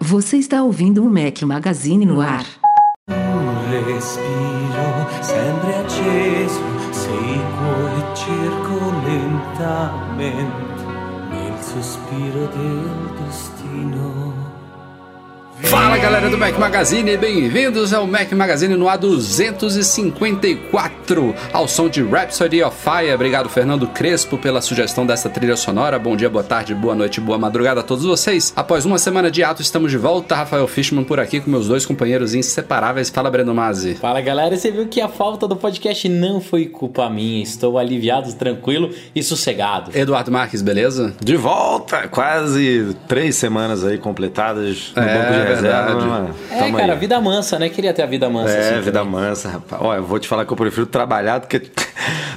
Você está ouvindo o Mac Magazine no ar. Un respiro sempre acceso, seguo e cerco lentamente nel sospiro del destino. Fala galera do Mac Magazine, bem-vindos ao Mac Magazine no A254, ao som de Rhapsody of Fire. Obrigado, Fernando Crespo, pela sugestão dessa trilha sonora. Bom dia, boa tarde, boa noite, boa madrugada a todos vocês. Após uma semana de ato, estamos de volta. Rafael Fishman por aqui com meus dois companheiros inseparáveis. Fala, Breno Mazzi. Fala galera, você viu que a falta do podcast não foi culpa minha. Estou aliviado, tranquilo e sossegado. Eduardo Marques, beleza? De volta, quase três semanas aí completadas no É, banco de verdade. É, tamo cara, aí. vida mansa, né? Queria ter a vida mansa. É, assim vida também. mansa, rapaz. Olha, eu vou te falar que eu prefiro trabalhar do que,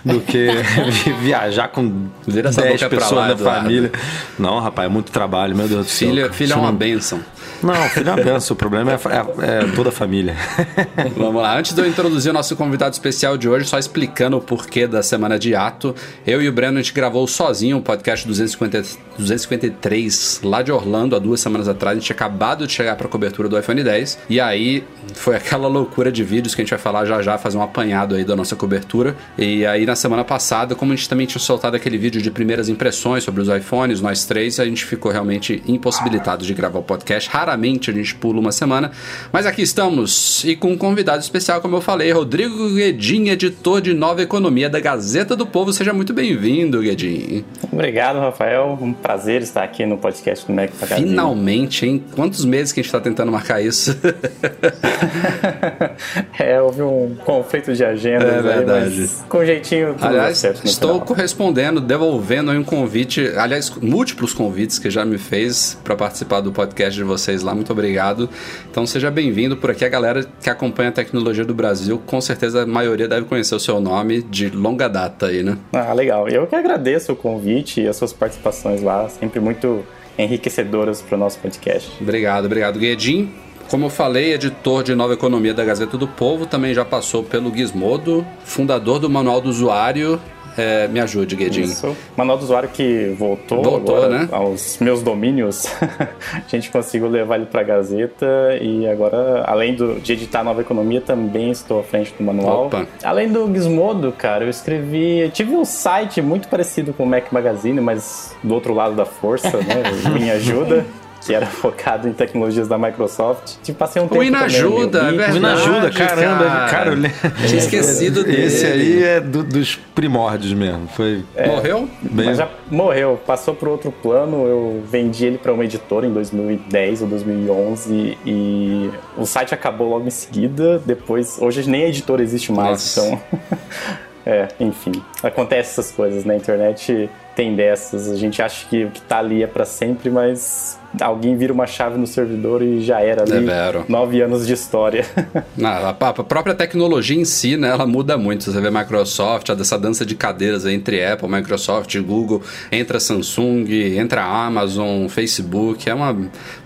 do que viajar com Vira essa 10 boca pra pessoas lá, da família. Não, rapaz, é muito trabalho, meu Deus do céu. Filho, cara. filho é uma não- bênção. Não, filho é benção. O problema é, é- é toda a família. Vamos lá, antes de eu introduzir o nosso convidado especial de hoje, só explicando o porquê da semana de ato, eu e o Breno a gente gravou sozinho o podcast 250, 253 lá de Orlando há duas semanas atrás. A gente tinha acabado de chegar para a cobertura do iPhone 10 e aí foi aquela loucura de vídeos que a gente vai falar já já, fazer um apanhado aí da nossa cobertura. E aí na semana passada, como a gente também tinha soltado aquele vídeo de primeiras impressões sobre os iPhones, nós três, a gente ficou realmente impossibilitado de gravar o podcast. Raramente a gente pula uma semana, mas aqui estamos e com um convidado especial, como eu falei, Rodrigo Guedin, editor de Nova Economia da Gazeta do Povo. Seja muito bem-vindo, Guedin. Obrigado, Rafael. Um prazer estar aqui no podcast do Mac Magazine. Finalmente, hein? Quantos meses que a gente tá tentando marcar isso? é, houve um conflito de agendas É aí, verdade. mas com jeitinho tudo Aliás, certo estou final. correspondendo, devolvendo aí um convite, aliás, múltiplos convites que já me fez para participar do podcast de vocês lá. Muito obrigado. Então seja bem-vindo por aqui. A galera que acompanha a tecnologia do Brasil, com certeza a maioria deve conhecer o seu nome de longa data aí, né? Ah, legal. Eu que agradeço o convite e as suas participações lá, sempre muito enriquecedoras para o nosso podcast. Obrigado, obrigado, Guedin. Como eu falei, editor de Nova Economia da Gazeta do Povo, também já passou pelo Gizmodo, fundador do Manual do Usuário. É, me ajude, Guedin. Isso. Manual do usuário que voltou, Voltou, agora né? aos meus domínios. a gente conseguiu levar ele para a Gazeta e agora, além do, de editar Nova Economia, também estou à frente do manual. Opa. Além do Gizmodo, cara, eu escrevi. Eu tive um site muito parecido com o Mac Magazine, mas do outro lado da força, né? Me Ajuda. Que era focado em tecnologias da Microsoft. Tipo, passei um tempo. O Inajuda, também é. O Inajuda, caramba, cara. cara, eu Tinha esquecido dele. Esse aí é do- dos primórdios mesmo. Foi Morreu? bem. Mas já morreu, passou para outro plano. Eu vendi ele para uma editora em 2010 ou 2011 e o site acabou logo em seguida. Depois, hoje nem a editora existe mais, Nossa. então. é, enfim, acontece essas coisas na internet. Tem dessas, a gente acha que o que tá ali é para sempre, mas alguém vira uma chave no servidor e já era ali. vero. Nove anos de história. A, a própria tecnologia em si, né, ela muda muito. Você vê Microsoft, essa dança de cadeiras entre Apple, Microsoft, Google, entra Samsung, entra Amazon, Facebook, é uma,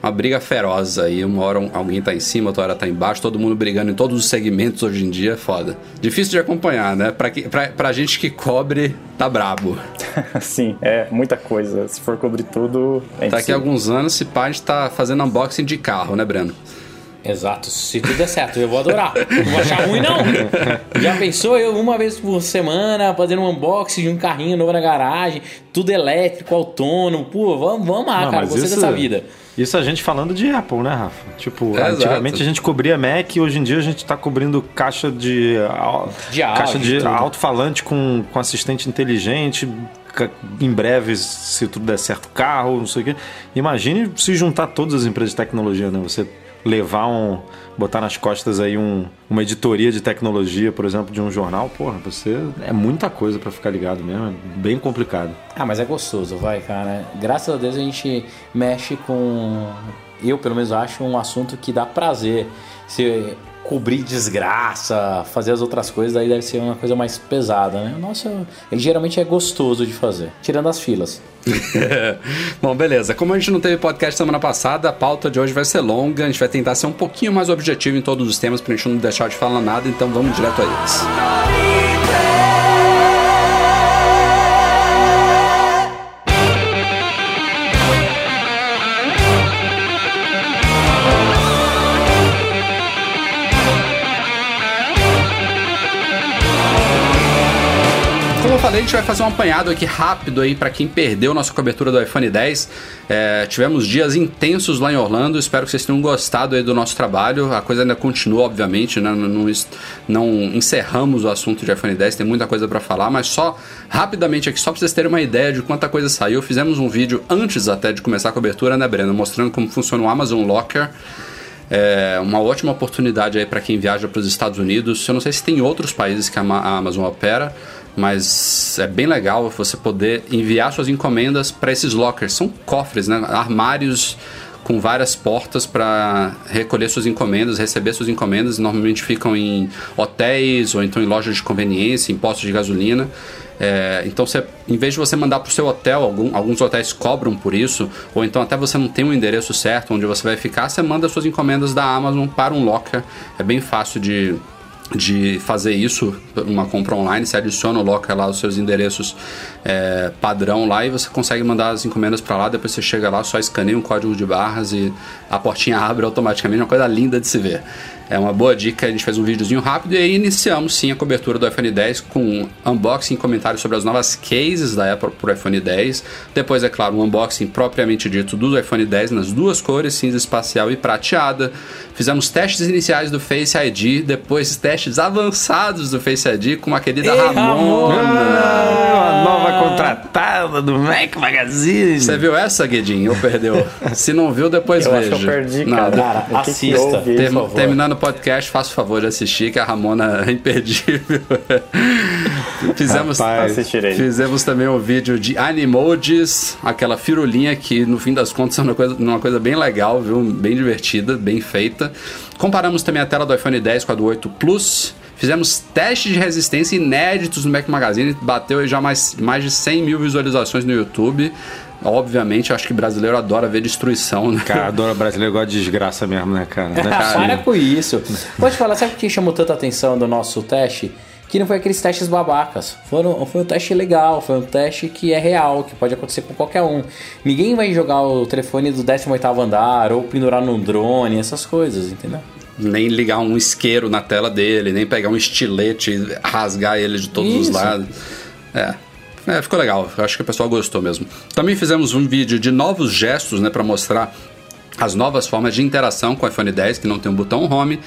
uma briga feroz aí. Uma hora alguém tá em cima, outra hora tá embaixo, todo mundo brigando em todos os segmentos hoje em dia, é foda. Difícil de acompanhar, né? Pra, que, pra, pra gente que cobre, tá brabo. Sim, é muita coisa. Se for cobrir tudo, é Daqui a impossível. alguns anos, se pá, a gente tá fazendo unboxing de carro, né, Breno? Exato, se tudo der certo, eu vou adorar. Não vou achar ruim, não. Já pensou eu uma vez por semana fazendo um unboxing de um carrinho novo na garagem, tudo elétrico, autônomo. Pô, vamos, vamos lá, Não, cara, você isso- dessa vida. Isso a gente falando de Apple, né, Rafa? Tipo, É, antigamente exato. a gente cobria Mac e hoje em dia a gente tá cobrindo caixa de, De caixa de alto-falante com, com assistente inteligente. Em breve, se tudo der certo, carro, não sei o quê. Imagine se juntar todas as empresas de tecnologia, né? Você levar um. botar nas costas aí um, uma editoria de tecnologia, por exemplo, de um jornal, porra, você. É muita coisa pra ficar ligado mesmo. É bem complicado. Ah, mas é gostoso, vai, cara. Graças a Deus a gente mexe com. Eu, pelo menos, acho um assunto que dá prazer. Se cobrir desgraça, fazer as outras coisas, aí deve ser uma coisa mais pesada, né? Nossa, ele geralmente é gostoso de fazer, tirando as filas. Bom, beleza. Como a gente não teve podcast semana passada, a pauta de hoje vai ser longa. A gente vai tentar ser um pouquinho mais objetivo em todos os temas pra gente não deixar de falar nada, então vamos direto a eles. Falei, a gente vai fazer um apanhado aqui rápido aí para quem perdeu nossa cobertura do iPhone 10. É, tivemos dias intensos lá em Orlando, espero que vocês tenham gostado aí do nosso trabalho. A coisa ainda continua, obviamente, né? não, não, não encerramos o assunto de iPhone 10, tem muita coisa para falar, mas só rapidamente aqui, só para vocês terem uma ideia de quanta coisa saiu. Fizemos um vídeo antes até de começar a cobertura, né, Breno? Mostrando como funciona o Amazon Locker. É uma ótima oportunidade aí para quem viaja para os Estados Unidos. Eu não sei se tem outros países que a Amazon opera, mas é bem legal você poder enviar suas encomendas para esses lockers. São cofres, né? armários com várias portas para recolher suas encomendas, receber suas encomendas. Normalmente ficam em hotéis ou então em lojas de conveniência, em postos de gasolina. É, então, você, em vez de você mandar para o seu hotel, algum, alguns hotéis cobram por isso, ou então até você não tem um endereço certo onde você vai ficar, você manda suas encomendas da Amazon para um locker. É bem fácil de, de fazer isso, uma compra online, você adiciona o locker lá os seus endereços é, padrão lá e você consegue mandar as encomendas para lá, depois você chega lá, só escaneia um código de barras e a portinha abre automaticamente, uma coisa linda de se ver. É uma boa dica, a gente fez um videozinho rápido e aí iniciamos sim a cobertura do iPhone 10 com unboxing e comentários sobre as novas cases da Apple para o iPhone 10. Depois, é claro, um unboxing propriamente dito do iPhone 10 nas duas cores, cinza espacial e prateada. Fizemos testes iniciais do Face ID, depois testes avançados do Face ID com a querida Ei, Ramona. Ah, a nova contratada do Mac Magazine. Você viu essa, Guedinho? Ou perdeu? Se não viu, depois Eu veja. acho que eu perdi, Não, cara. Cara, O que que assista. Term- por favor. terminando o podcast, faça o favor de assistir, que a Ramona é imperdível. fizemos, Rapaz. Fizemos também um vídeo de Animojis, aquela firulinha que no fim das contas é uma coisa, uma coisa bem legal, viu? Bem divertida, bem feita. Comparamos também a tela do iPhone 10 com a do 8 Plus. Fizemos testes de resistência inéditos no Mac Magazine, bateu aí já mais, mais de 100 mil visualizações no YouTube. Obviamente, acho que brasileiro adora ver destruição, né? Cara, a dona brasileira gosta de desgraça mesmo, né, cara? Não é Ah, para com isso. Pode falar, sabe o que chamou tanta atenção do nosso teste? Que não foi aqueles testes babacas. Foram, foi um teste legal, foi um teste que é real, que pode acontecer com qualquer um. Ninguém vai jogar o telefone do 18º andar ou pendurar num drone, essas coisas, entendeu? Nem ligar um isqueiro na tela dele, nem pegar um estilete e rasgar ele de todos os Isso. lados. É. É, ficou legal. Acho que o pessoal gostou mesmo. Também fizemos um vídeo de novos gestos, né, para mostrar as novas formas de interação com o iPhone 10, que não tem um botão home.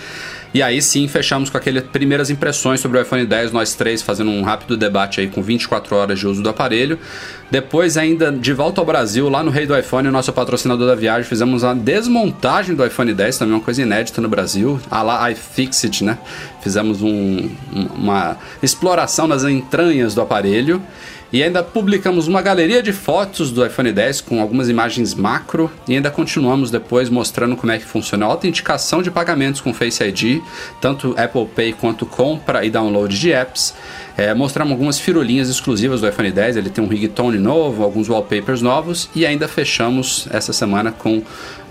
E aí sim, fechamos com aquelas primeiras impressões sobre o iPhone 10, nós três fazendo um rápido debate aí com 24 horas de uso do aparelho. Depois, ainda de volta ao Brasil, lá no Rei do iPhone, nosso patrocinador da viagem, fizemos a desmontagem do iPhone 10, também uma coisa inédita no Brasil, a lá iFixit, né? Fizemos um- um- uma exploração nas entranhas do aparelho. E ainda publicamos uma galeria de fotos do iPhone 10 com algumas imagens macro e ainda continuamos depois mostrando como é que funciona a autenticação de pagamentos com Face ID, tanto Apple Pay quanto compra e download de apps. É, mostramos algumas firulinhas exclusivas do iPhone 10, ele tem um ringtone novo, alguns wallpapers novos e ainda fechamos essa semana com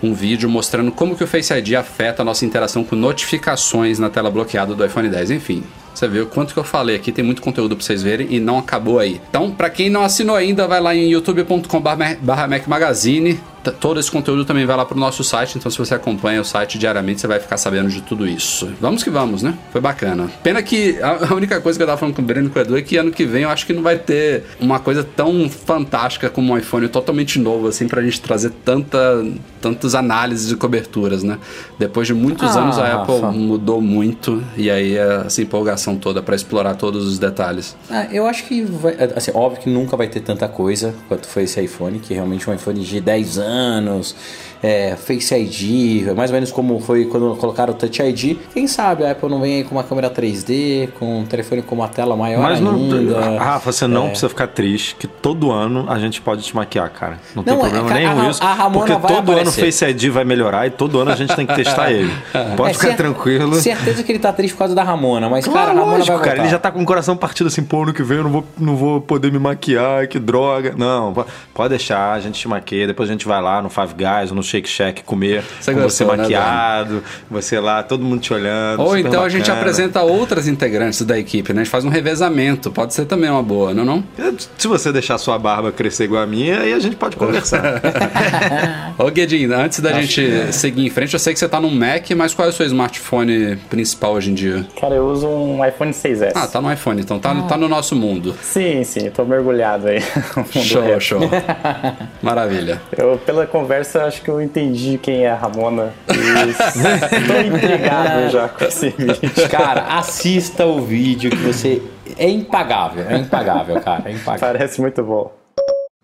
um vídeo mostrando como que o Face ID afeta a nossa interação com notificações na tela bloqueada do iPhone 10. Enfim, você vê o quanto que eu falei aqui, tem muito conteúdo pra vocês verem e não acabou aí. Então, pra quem não assinou ainda, vai lá em youtube.com.br Mac Magazine. Todo esse conteúdo também vai lá pro nosso site, então se você acompanha o site diariamente, você vai ficar sabendo de tudo isso. Vamos que vamos, né? Foi bacana. Pena que a única coisa que eu tava falando com o Breno e com o Edu é que ano que vem eu acho que não vai ter uma coisa tão fantástica como um iPhone totalmente novo, assim, pra gente trazer tanta, tantas análises e coberturas, né? Depois de muitos Ah, anos a Apple Rafa. mudou muito e aí é essa empolgação toda pra explorar todos os detalhes. Ah, eu acho que vai, assim, óbvio que nunca vai ter tanta coisa quanto foi esse iPhone, que realmente é um iPhone de 10 anos anos, é, Face ID, mais ou menos como foi quando colocaram o Touch ID. Quem sabe a Apple não vem aí com uma câmera 3D, com um telefone com uma tela maior Mas não. ainda. Rafa, você não precisa ficar triste, que todo ano a gente pode te maquiar, cara. Não tem Não, problema a- nenhum a- isso. a Ramona porque vai todo ano o aparecer. Face ID vai melhorar e todo ano a gente tem que testar ele. Pode É, ficar cer- tranquilo. Certeza que ele tá triste por causa da Ramona, mas, Claro, cara, a Ramona lógico, vai voltar. cara. Ele já tá com o coração partido assim, pô, ano que vem eu não vou, não vou poder me maquiar, que droga. Não, po- pode deixar, a gente te maquia, depois a gente vai lá no Five Guys ou no Shake Shack comer Você com você gostou, né, maquiado, você lá, todo mundo te olhando. Ou então a gente bacana. apresenta outras integrantes da equipe, né? A gente faz um revezamento. Pode ser também uma boa, não é não? Se você deixar sua barba crescer igual a minha, aí a gente pode conversar. Ô Guedinho, antes da gente seguir em frente, eu sei que você tá no Mac, mas qual é o seu smartphone principal hoje em dia? Cara, eu uso um iPhone 6S. Ah, tá no iPhone, então tá, tá no nosso mundo. Sim, sim, tô mergulhado aí. Show, show. Maravilha. Eu, pela conversa, acho que eu entendi quem é a Ramona. Estou intrigado já com esse vídeo. Cara, assista o vídeo que você. É impagável, é impagável, cara. É impagável. Parece muito bom.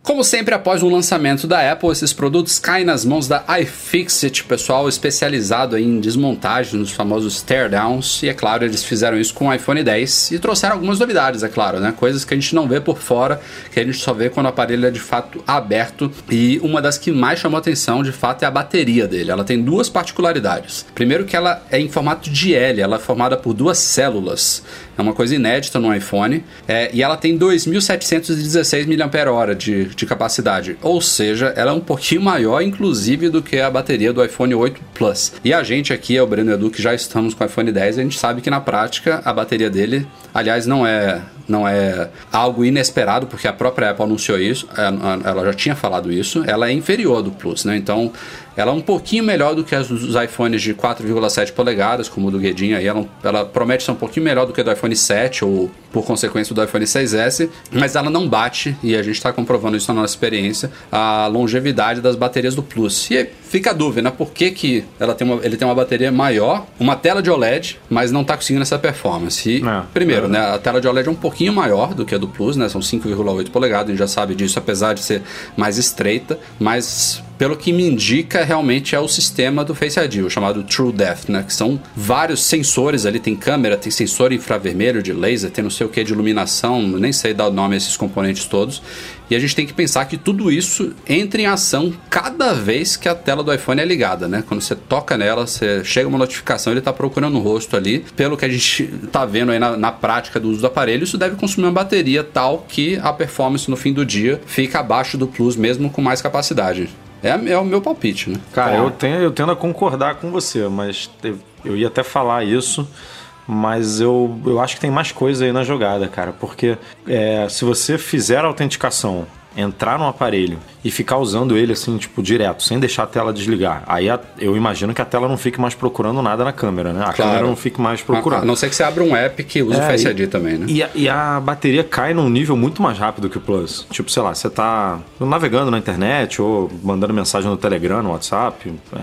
Como sempre, após o lançamento da Apple, esses produtos caem nas mãos da iFixit, pessoal especializado em desmontagem nos famosos teardowns. E é claro, eles fizeram isso com o iPhone 10 e trouxeram algumas novidades, é claro, né? Coisas que a gente não vê por fora, que a gente só vê quando o aparelho é de fato aberto. E uma das que mais chamou atenção, de fato, é a bateria dele. Ela tem duas particularidades. Primeiro que ela é em formato de L, ela é formada por duas células. É uma coisa inédita no iPhone. É, e ela tem 2.716 mAh de, de capacidade. Ou seja, ela é um pouquinho maior, inclusive, do que a bateria do iPhone 8 Plus. E a gente aqui, é o Breno Edu, que já estamos com o iPhone 10, a gente sabe que na prática a bateria dele, aliás, não é não é algo inesperado, porque a própria Apple anunciou isso, é, ela já tinha falado isso, ela é inferior do Plus, né? Então, ela é um pouquinho melhor do que as dos iPhones de 4,7 polegadas, como o do Guedinho aí, ela, ela promete ser um pouquinho melhor do que do iPhone 7 ou por consequência do iPhone 6S, mas ela não bate, e a gente está comprovando isso na nossa experiência, a longevidade das baterias do Plus. E aí fica a dúvida, né? Por que, que ela tem uma, ele tem uma bateria maior, uma tela de OLED, mas não está conseguindo essa performance? E, É, primeiro, é. né? A tela de OLED é um pouquinho maior do que a do Plus, né? São 5,8 polegadas, a gente já sabe disso, apesar de ser mais estreita, mas pelo que me indica, realmente é o sistema do Face ID, o chamado True Depth, né? Que são vários sensores ali, tem câmera, tem sensor infravermelho de laser, tem não sei o que de iluminação, nem sei dar o nome a esses componentes todos. E a gente tem que pensar que tudo isso entra em ação cada vez que a tela do iPhone é ligada, né? Quando você toca nela, você chega uma notificação, ele está procurando o rosto ali. Pelo que a gente está vendo aí na, na prática do uso do aparelho, isso deve consumir uma bateria tal que a performance no fim do dia fica abaixo do Plus, mesmo com mais capacidade. É, é o meu palpite, né? Cara, eu, tenho, eu tendo a concordar com você, mas te- eu ia até falar isso, mas eu, eu acho que tem mais coisa aí na jogada, cara, porque é, se você fizer a autenticação, entrar no aparelho e ficar usando ele assim, tipo, direto, sem deixar a tela desligar, aí a- eu imagino que a tela não fique mais procurando nada na câmera, né? A Claro. câmera não fique mais A, a procurando. não ser que você abra um app que usa o É, Face e- ID também, né? E a, e a bateria cai num nível muito mais rápido que o Plus. Tipo, sei lá, você tá navegando na internet ou mandando mensagem no Telegram, no WhatsApp, é,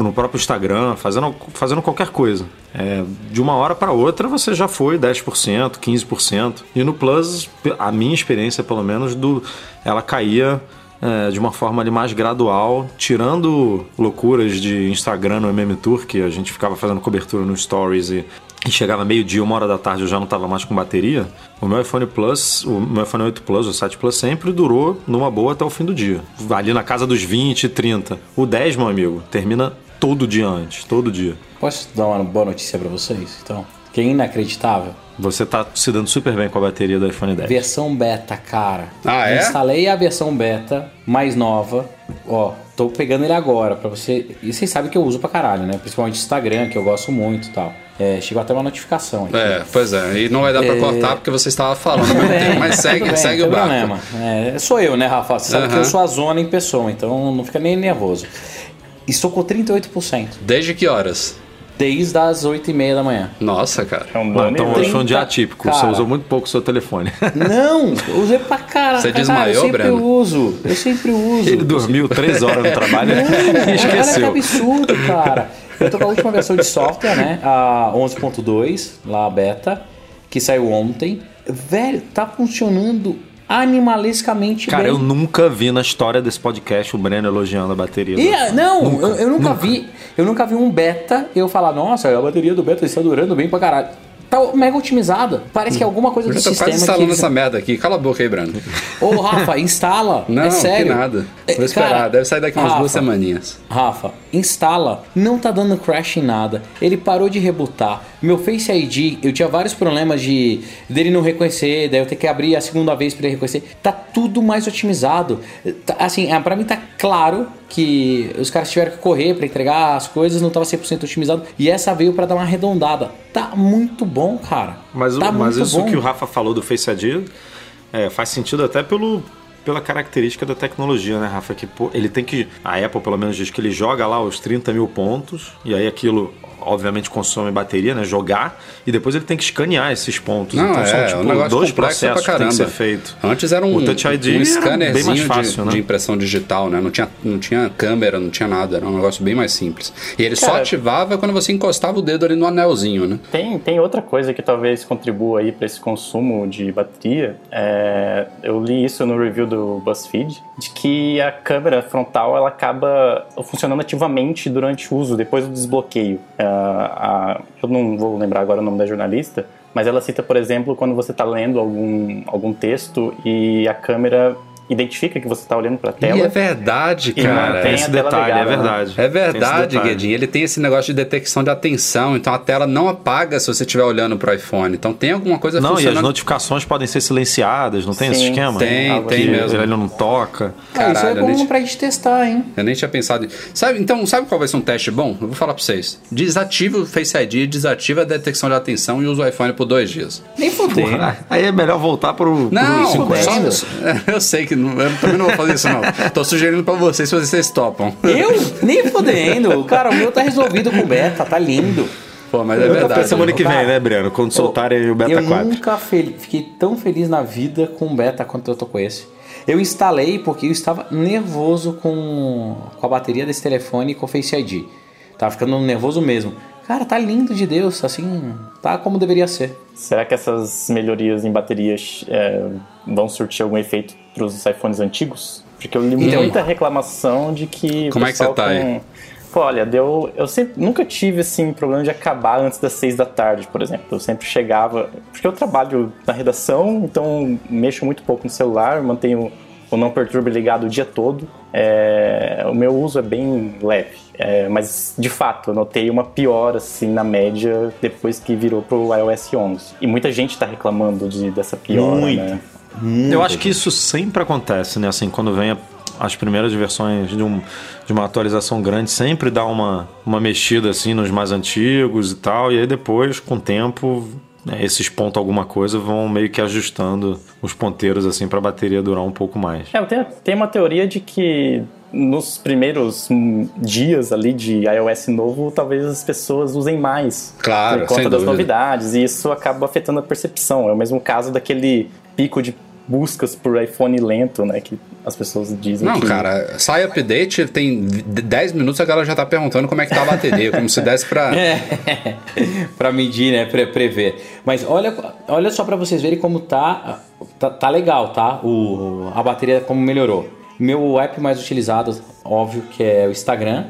no próprio Instagram, fazendo, fazendo qualquer coisa. É, de uma hora para outra você já foi 10%, 15%. E no Plus, a minha experiência pelo menos, do, ela caía é, de uma forma ali mais gradual, tirando loucuras de Instagram no MM Tour, que a gente ficava fazendo cobertura no Stories e, e chegava meio-dia, uma hora da tarde, eu já não estava mais com bateria. O meu iPhone Plus, o meu iPhone 8 Plus, o 7 Plus, sempre durou numa boa até o fim do dia. Ali na casa dos 20, 30. O 10, meu amigo, termina todo dia antes, todo dia. Posso dar uma boa notícia pra vocês? Então, que é inacreditável. Você tá se dando super bem com a bateria do iPhone 10. Versão beta, cara. Ah, é? Instalei a versão beta mais nova. Ó, tô pegando ele agora pra você. E vocês sabem que eu uso pra caralho, né? Principalmente Instagram, que eu gosto muito e tal. É, chegou até uma notificação aqui. É, pois é. E não vai dar pra cortar porque você estava falando tempo. Mas segue, bem, segue não o tem barco. problema. É, sou eu, né, Rafa? Você sabe que Aham. eu sou a zona em pessoa, então não fica nem nervoso. Estou com 38%. Desde que horas? Desde as 8h30 da manhã. Nossa, cara. É um bom então hoje foi um dia 30, atípico. Você cara. usou muito pouco o seu telefone. Não, eu usei pra caralho. Você cara, desmaiou, Eu sempre Breno? uso. Eu sempre uso. Ele dormiu três horas no trabalho e Olha que esqueceu. absurdo, cara. Eu tô com a última versão de software, né? A 11.2, lá a beta, que saiu ontem. Velho, tá funcionando animalescamente Cara, bem. eu nunca vi na história desse podcast o Breno elogiando a bateria. E, do- não, Nunca, eu, eu nunca, nunca. vi. Eu nunca vi um beta eu falar, nossa, a bateria do beta está durando bem pra caralho. Tá mega otimizada. Parece que é alguma coisa Eu do já tô sistema quase instalando eles- essa merda aqui. Cala a boca aí, Brando. Ô, Rafa, instala. Não, é sério. que nada. É, Vou esperar. cara, Deve sair daqui umas duas Rafa, semaninhas. Rafa, instala. Não tá dando crash em nada. Ele parou de rebootar. Meu Face ID, eu tinha vários problemas de dele não reconhecer, daí eu ter que abrir a segunda vez para ele reconhecer. Tá tudo mais otimizado. Tá- assim, ah, pra mim tá claro que os caras tiveram que correr para entregar as coisas, não tava 100% otimizado. E essa veio para dar uma arredondada. Tá muito bom, cara. Mas, tá mas isso bom. que o Rafa falou do Face ID é, faz sentido até pelo, pela característica da tecnologia, né, Rafa? Que pô, ele tem que. A Apple, pelo menos, diz que ele joga lá os 30 mil pontos, e aí aquilo. Obviamente consome bateria, né? Jogar e depois ele tem que escanear esses pontos. Não, então é, são é um tipo negócio dois pra processos que tem que caramba. ser feito. Antes era um, o Touch ID um scannerzinho bem mais de- fácil, de, né? impressão digital, né? Não tinha, não tinha câmera, não tinha nada. Era um negócio bem mais simples. E ele só Cara- ativava quando você encostava o dedo ali no anelzinho, né? Tem, tem outra coisa que talvez contribua aí para esse consumo de bateria. É, eu li isso no review do BuzzFeed, de que a câmera frontal ela acaba funcionando ativamente durante o uso, depois do desbloqueio. É, a- eu não vou lembrar agora o nome da jornalista, mas ela cita, por exemplo, quando você está lendo algum, algum texto e a câmera identifica que você está olhando para a tela. E é verdade, E cara. mantém Esse a detalhe, ligada, é né? verdade. É Tem esse verdade. Guedinho. Ele tem esse negócio de detecção de atenção, então a tela não apaga se você estiver olhando pro iPhone. Então tem alguma coisa Não, e as funcionando. notificações podem ser silenciadas, não tem esse Sim, esquema? tem, tem mesmo. Ele não toca. Ah, isso é bom nem- pra gente testar, hein? Eu nem tinha pensado. em- Sabe, então, sabe qual vai ser um teste bom? Eu vou falar pra vocês. Desativa o Face ID, desativa a detecção de atenção e usa o iPhone por dois dias. Nem. Ah, Aí é melhor voltar pro, pro Não, 50. só, eu sei que não, eu também não vou fazer isso não. Tô sugerindo pra vocês se vocês topam. Eu? Nem fudendo. Cara, o meu tá resolvido com beta, tá lindo. Pô, mas é Pra verdade. semana que vem, Cara, né, Breno? Quando soltarem o Beta eu 4. nunca fel- fiquei tão feliz na vida com o beta quanto eu tô com esse. Eu instalei porque eu estava nervoso com, com a bateria desse telefone e com o Face ID. Tava ficando nervoso mesmo. Cara, tá lindo de Deus, assim, tá como deveria ser. Será que essas melhorias em baterias é, vão surtir algum efeito para os iPhones antigos? Porque eu li Então- muita reclamação de que. o Como é que pessoal você tá aí? com- Pô, olha, deu. Eu sempre nunca tive assim problema de acabar antes das seis da tarde, por exemplo. Eu sempre chegava. Porque eu trabalho na redação, então mexo muito pouco no celular, mantenho o não perturbe ligado o dia todo. É, o meu uso é bem leve. É, mas de fato, eu notei uma piora assim na média depois que virou pro iOS 11. E muita gente está reclamando de, dessa piora, Muito. né? Eu acho que isso sempre acontece, né? Assim, quando vem a- as primeiras versões de, um, de uma atualização grande, sempre dá uma, uma mexida assim nos mais antigos e tal, e aí depois, com o tempo, né, esses pontos alguma coisa vão meio que ajustando os ponteiros assim para a bateria durar um pouco mais. É, tenho uma teoria de que nos primeiros dias ali de iOS novo, talvez as pessoas usem mais Claro, por conta sem das dúvida. novidades, e isso acaba afetando a percepção. É o mesmo caso daquele pico de buscas por iPhone lento, né, que as pessoas dizem Não, que... cara, sai update, tem 10 minutos a galera já tá perguntando como é que tá a bateria, como se desse pra. É, pra medir, né? Pre prever. Mas olha, olha só pra vocês verem como tá, tá. Tá legal, tá? O, a bateria como melhorou. Meu app mais utilizado, óbvio, que é o Instagram.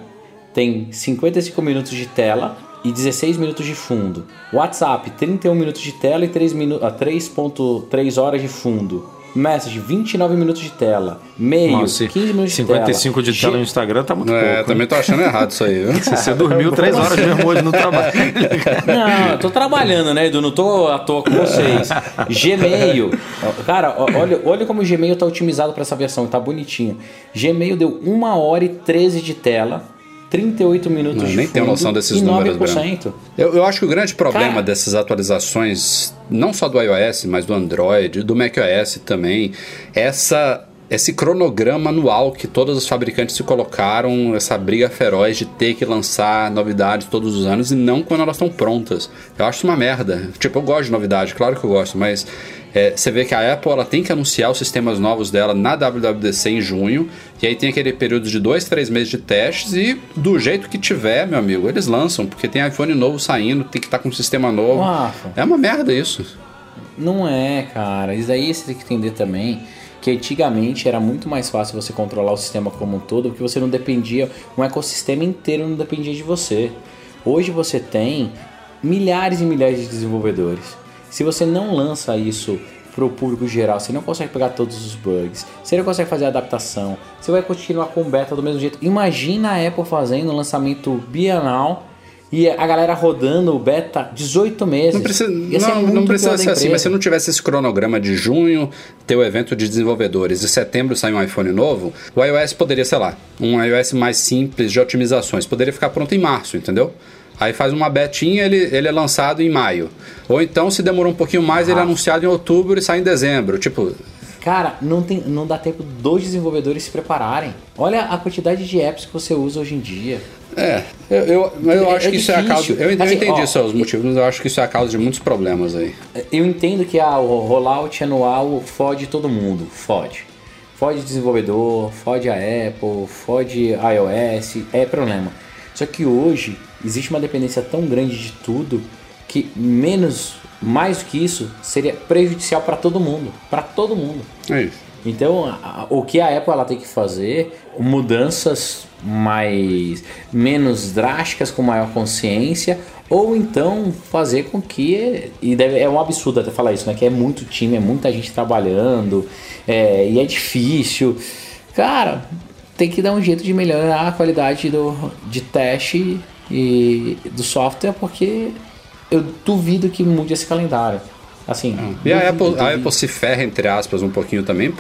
Tem 55 minutos de tela e 16 minutos de fundo. WhatsApp, 31 minutos de tela e 3 minu ah, 3.3 horas de fundo. Message, 29 minutos de tela. Mail, Nossa, 15 minutos de 55 de tela no Instagram tá muito É, pouco. também tô achando errado isso aí, viu? Você dormiu três horas mesmo hoje no trabalho. Não, eu tô trabalhando, né, Edu? Não tô à toa com vocês. Gmail. Cara, olha, olha como o Gmail tá otimizado para essa versão, tá bonitinho. Gmail deu 1 hora e 13 de tela, 38 minutos Não, de nem fundo tenho noção desses números, 9%. Eu, eu acho que o grande problema Cara. dessas atualizações, não só do iOS, mas do Android, do macOS também, é essa esse cronograma anual que todos os fabricantes se colocaram, essa briga feroz de ter que lançar novidades todos os anos e não quando elas estão prontas. Eu acho isso uma merda. Tipo, eu gosto de novidade, claro que eu gosto, mas é, você vê que a Apple ela tem que anunciar os sistemas novos dela na WWDC em junho, e aí tem aquele período de dois, três meses de testes, e do jeito que tiver, meu amigo, eles lançam, porque tem iPhone novo saindo, tem que estar com um sistema novo. Rafa. É uma merda isso. Não é, cara. Isso aí você tem que entender também que antigamente era muito mais fácil você controlar o sistema como um todo, porque você não dependia, um ecossistema inteiro não dependia de você. Hoje você tem milhares e milhares de desenvolvedores. Se você não lança isso para o público geral, você não consegue pegar todos os bugs, você não consegue fazer adaptação, você vai continuar com beta do mesmo jeito. Imagina a Apple fazendo um lançamento bienal e a galera rodando o beta 18 meses. Não precisa, não, não precisa ser assim, mas se não tivesse esse cronograma de junho, ter o evento de desenvolvedores, e setembro sair um iPhone novo, o iOS poderia, sei lá, um iOS mais simples de otimizações, poderia ficar pronto em março, entendeu? Aí faz uma betinha, ele, ele é lançado em maio. Ou então, se demorou um pouquinho mais, ele é anunciado em outubro e sai em dezembro. Tipo, Cara, não, tem, não dá tempo dos desenvolvedores se prepararem. Olha a quantidade de apps que você usa hoje em dia. É, eu, eu, eu É- acho é que isso é a causa. Eu, eu Assim, entendi ó, seus motivos, mas eu acho que isso é a causa de muitos problemas aí. Eu entendo que ah, o rollout anual fode todo mundo, fode. Fode desenvolvedor, fode a Apple, fode iOS, é problema. Só que hoje existe uma dependência tão grande de tudo que menos, mais do que isso, seria prejudicial para todo mundo, para todo mundo. É isso. Então, a- a- o que a Apple ela tem que fazer, mudanças mais menos drásticas com maior consciência, ou então fazer com que e deve, é um absurdo até falar isso, né? Que é muito time, é muita gente trabalhando, é, e é difícil. Cara, tem que dar um jeito de melhorar a qualidade do, de teste e do software, porque eu duvido que mude esse calendário. Assim, E a duvido, Apple, a. Apple se ferra, entre aspas, um pouquinho também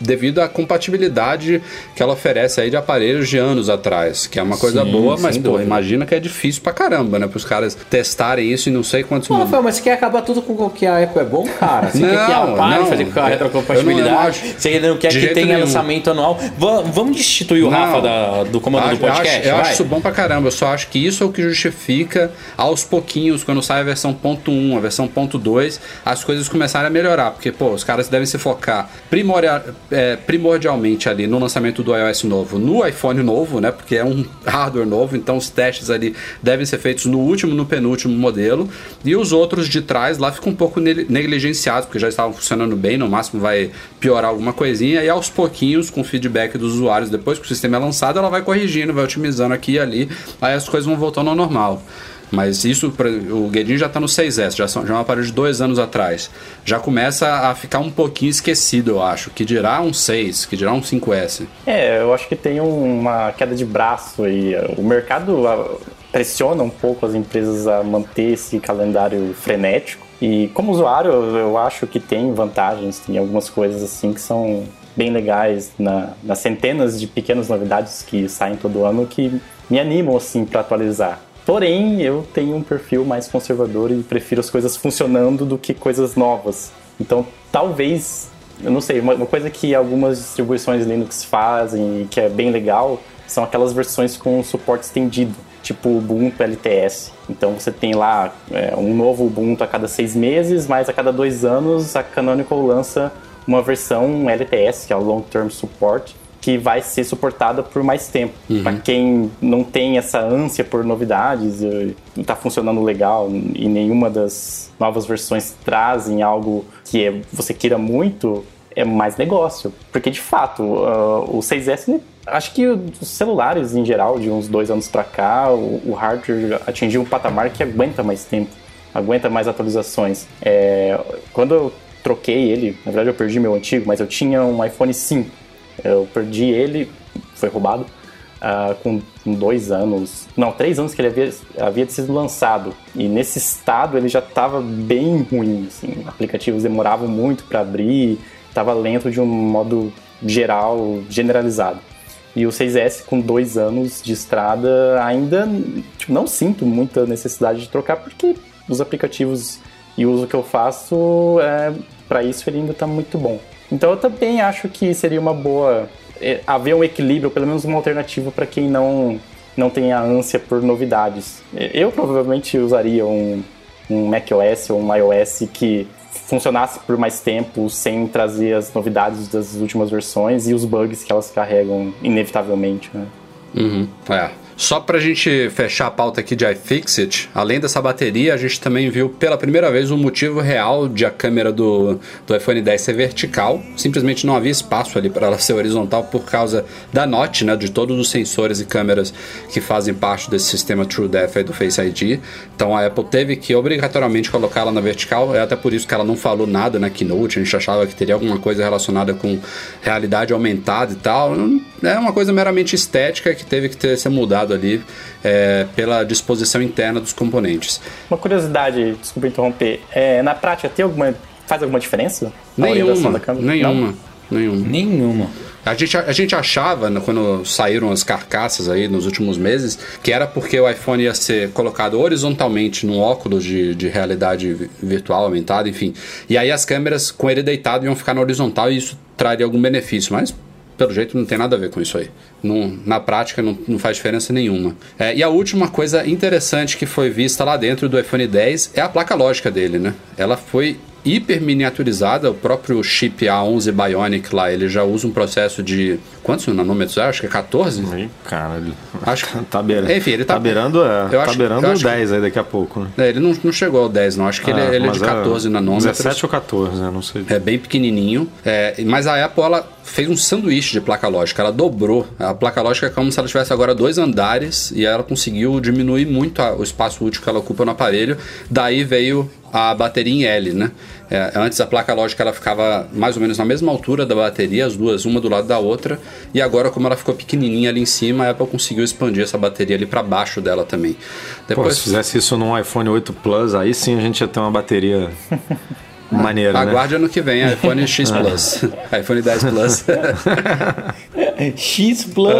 devido à compatibilidade que ela oferece aí de aparelhos de anos atrás, que é uma coisa Sim, boa, mas, pô, imagina que é difícil pra caramba, né? Para os caras testarem isso em não sei quantos Pô. Rafael, mas você quer acabar tudo com o que a Apple é bom, cara? Você quer que a Não, pare não. fazer com a retrocompatibilidade? eu não- eu não acho- Você não quer que tenha nenhum. lançamento anual? Va- vamos destituir o Não. Rafa da- do comando Acho- do podcast? Eu, acho, eu vai? acho isso bom pra caramba. Eu só acho que isso é o que justifica aos pouquinhos, quando sai a versão ponto .1, a versão ponto .2, as coisas começarem a melhorar. Porque, pô, os caras devem se focar primoria- é, primordialmente ali no lançamento do iOS novo, no iPhone novo, né? Porque é um hardware novo, então os testes ali devem ser feitos no último, no penúltimo modelo. E os outros de trás lá ficam um pouco ne- negligenciados, porque já estavam funcionando bem, no máximo vai piorar alguma coisinha. E aos pouquinhos, com o feedback dos usuários, depois que o sistema é lançado, ela vai corrigindo, vai otimizando aqui e ali, aí as coisas vão voltando ao normal. Mas isso, o Guedinho já está no 6S, já, são, já é um aparelho de dois anos atrás. Já começa a ficar um pouquinho esquecido, eu acho. Que dirá um 6, que dirá um 5S. É, eu acho que tem uma queda de braço aí. O mercado ah, pressiona um pouco as empresas a manter esse calendário frenético. E como usuário, eu acho que tem vantagens, tem algumas coisas assim que são bem legais na, nas centenas de pequenas novidades que saem todo ano que me animam assim para atualizar. Porém, eu tenho um perfil mais conservador e prefiro as coisas funcionando do que coisas novas. Então, talvez eu não sei, uma, coisa que algumas distribuições Linux fazem e que é bem legal são aquelas versões com suporte estendido, tipo Ubuntu LTS. Então você tem lá é, um novo Ubuntu a cada seis meses, mas a cada dois anos a Canonical lança uma versão LTS, que é o Long Term Support, que vai ser suportada por mais tempo. Para quem não tem essa ânsia por novidades, não está funcionando legal e nenhuma das novas versões trazem algo que é- você queira muito, é mais negócio. Porque de fato, ah, o 6S, ele- acho que os celulares em geral, de uns dois anos para cá, o, o hardware atingiu um patamar que aguenta mais tempo, aguenta mais atualizações. É, quando eu troquei ele, na verdade eu perdi meu antigo, mas eu tinha um iPhone 5. Eu perdi ele, foi roubado, com, com dois anos, não, três anos que ele havia, havia sido lançado. E nesse estado ele já estava bem ruim, assim, aplicativos demoravam muito para abrir, estava lento de um modo geral, generalizado. E o 6S com dois anos de estrada ainda tipo, não sinto muita necessidade de trocar porque os aplicativos e o uso que eu faço é, para isso ele ainda está muito bom. Então eu também acho que seria uma boa é, haver um equilíbrio, pelo menos uma alternativa para quem não não tem a ânsia por novidades. Eu provavelmente usaria um, um macOS ou um iOS que funcionasse por mais tempo sem trazer as novidades das últimas versões e os bugs que elas carregam inevitavelmente. Né? Uhum, é. Só pra gente fechar a pauta aqui de iFixit, além dessa bateria, a gente também viu pela primeira vez o motivo real de a câmera do, do iPhone 10 ser vertical. Simplesmente não havia espaço ali para ela ser horizontal por causa da Note, né, de todos os sensores e câmeras que fazem parte desse sistema TrueDepth aí do Face ID. Então a Apple teve que obrigatoriamente colocar ela na vertical, é até por isso que ela não falou nada na keynote, a gente achava que teria alguma coisa relacionada com realidade aumentada e tal. É uma coisa meramente estética que teve que ter, ser mudado ali é, pela disposição interna dos componentes. Uma curiosidade, desculpa interromper, é, na prática tem alguma, faz alguma diferença? Nenhuma, da câmera? nenhuma, Não? nenhuma. Nenhuma. A gente, a gente achava, né, quando saíram as carcaças aí nos últimos meses, que era porque o iPhone ia ser colocado horizontalmente num óculos de, de realidade vi- virtual aumentada, enfim. E aí as câmeras com ele deitado iam ficar na horizontal e isso traria algum benefício, mas pelo jeito não tem nada a ver com isso aí. Não- na prática não, não faz diferença nenhuma. É, e a última coisa interessante que foi vista lá dentro do iPhone 10 é a placa lógica dele, né? Ela foi hiper miniaturizada, o próprio chip A11 Bionic lá, ele já usa um processo de quantos nanômetros? é? Acho que é 14. Aí, cara, ele Acho que- tá beirando. Enfim, ele tá- beirando, é, eu tá acho- beirando eu o acho que- 10 aí daqui a pouco, né? É, ele não, não chegou ao 10, não. Acho que ele, Ah, ele é de 14 nanômetros. 17 ou 14, né? Não sei. É bem pequenininho. É, mas a Apple ela fez um sanduíche de placa lógica. Ela dobrou. A placa lógica é como se ela tivesse agora dois andares e ela conseguiu diminuir muito a- o espaço útil que ela ocupa no aparelho. Daí veio a bateria em L, né? É, antes a placa lógica ela ficava mais ou menos na mesma altura da bateria, as duas uma do lado da outra. E agora como ela ficou pequenininha ali em cima, a Apple conseguiu expandir essa bateria ali para baixo dela também. Pô, Depois se fizesse isso num iPhone 8 Plus, aí sim a gente ia ter uma bateria maneira, né? Aguarde ano que vem, iPhone X Plus. iPhone 10 Plus. X Plus,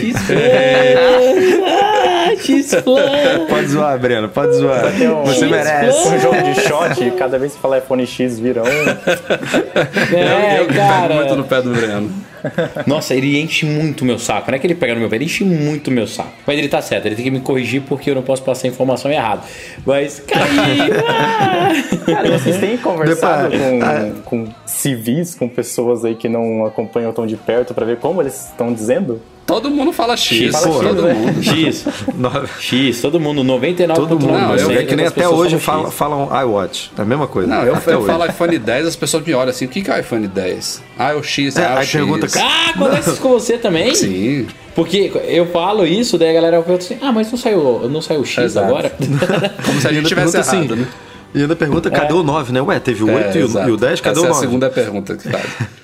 X Plus, ah, X Plus. Pode zoar, Breno, pode zoar. Tem um- Você merece. Um jogo de shot, cada vez que falar iPhone X vira um. É, eu que cara. pego muito no pé do Breno. Nossa, ele enche muito meu saco. Não é que ele pega no meu pé, ele enche muito meu saco. Mas ele tá certo, ele tem que me corrigir porque eu não posso passar a informação errada. Mas, ah! Cara, vocês têm conversado Depois- com, com civis, com pessoas aí que não acompanham tão de perto pra ver como eles estão dizendo? Todo mundo fala X. X, todo né? mundo. X, X, todo mundo, 99,9%. Todo mundo. Não, eu- é que nem até hoje falam falam, iWatch. É a mesma coisa. Não, eu, até eu hoje. falo iPhone 10, as pessoas me olham assim, o que que é o iPhone 10? Ah, é o X, É, ah, é o aí X. pergunta, Ah, acontece isso com você também? Sim. Porque eu falo isso, daí a galera pergunta assim: ah, mas não saiu, não saiu o X Exato. agora? Como se a gente tivesse assim, errado, né? E ainda pergunta, cadê o 9, né? Ué, teve o 8 e, o, e o 10, cadê Essa o é 9? a segunda pergunta que faz.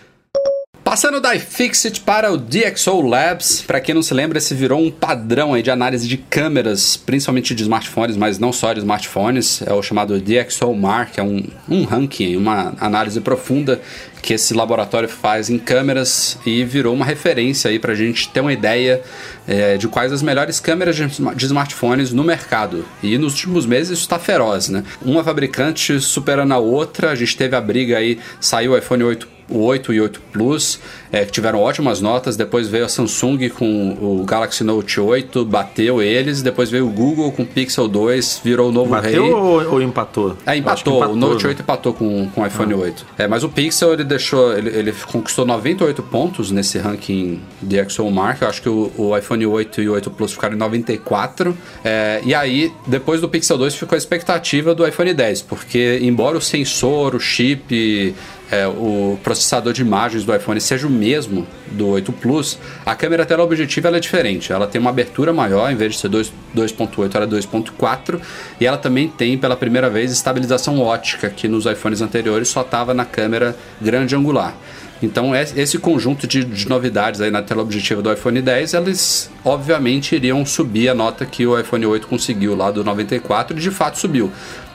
Passando da iFixit para o DxO Labs, para quem não se lembra, esse virou um padrão aí de análise de câmeras, principalmente de smartphones, mas não só de smartphones. É o chamado DxOMark, é um, um ranking, uma análise profunda que esse laboratório faz em câmeras e virou uma referência aí para a gente ter uma ideia é, de quais as melhores câmeras de smartphones no mercado. E nos últimos meses isso está feroz, né? Uma fabricante superando a outra, a gente teve a briga aí, saiu o iPhone 8 o 8 e 8 Plus, é, que tiveram ótimas notas. Depois veio a Samsung com o Galaxy Note 8, bateu eles. Depois veio o Google com o Pixel 2, virou o novo Bateu rei. ou, ou empatou? É, que empatou. o Note né? 8 empatou com, com o iPhone 8. É, mas o Pixel ele deixou. Ele, ele conquistou 98 pontos nesse ranking de ExoMark. Eu acho que o, o iPhone 8 e o 8 Plus ficaram em 94. É, e aí, depois do Pixel 2, ficou a expectativa do iPhone 10, porque embora o sensor, o chip. É, o processador de imagens do iPhone seja o mesmo do 8 Plus, a câmera teleobjetiva ela é diferente. Ela tem uma abertura maior, em vez de ser 2 2.8, ela é 2.4, e ela também tem pela primeira vez estabilização ótica, que nos iPhones anteriores só estava na câmera grande angular. Então, es- esse conjunto de, de novidades aí na tela objetiva do iPhone 10, eles obviamente iriam subir a nota que o iPhone 8 conseguiu lá do 94 e de fato subiu.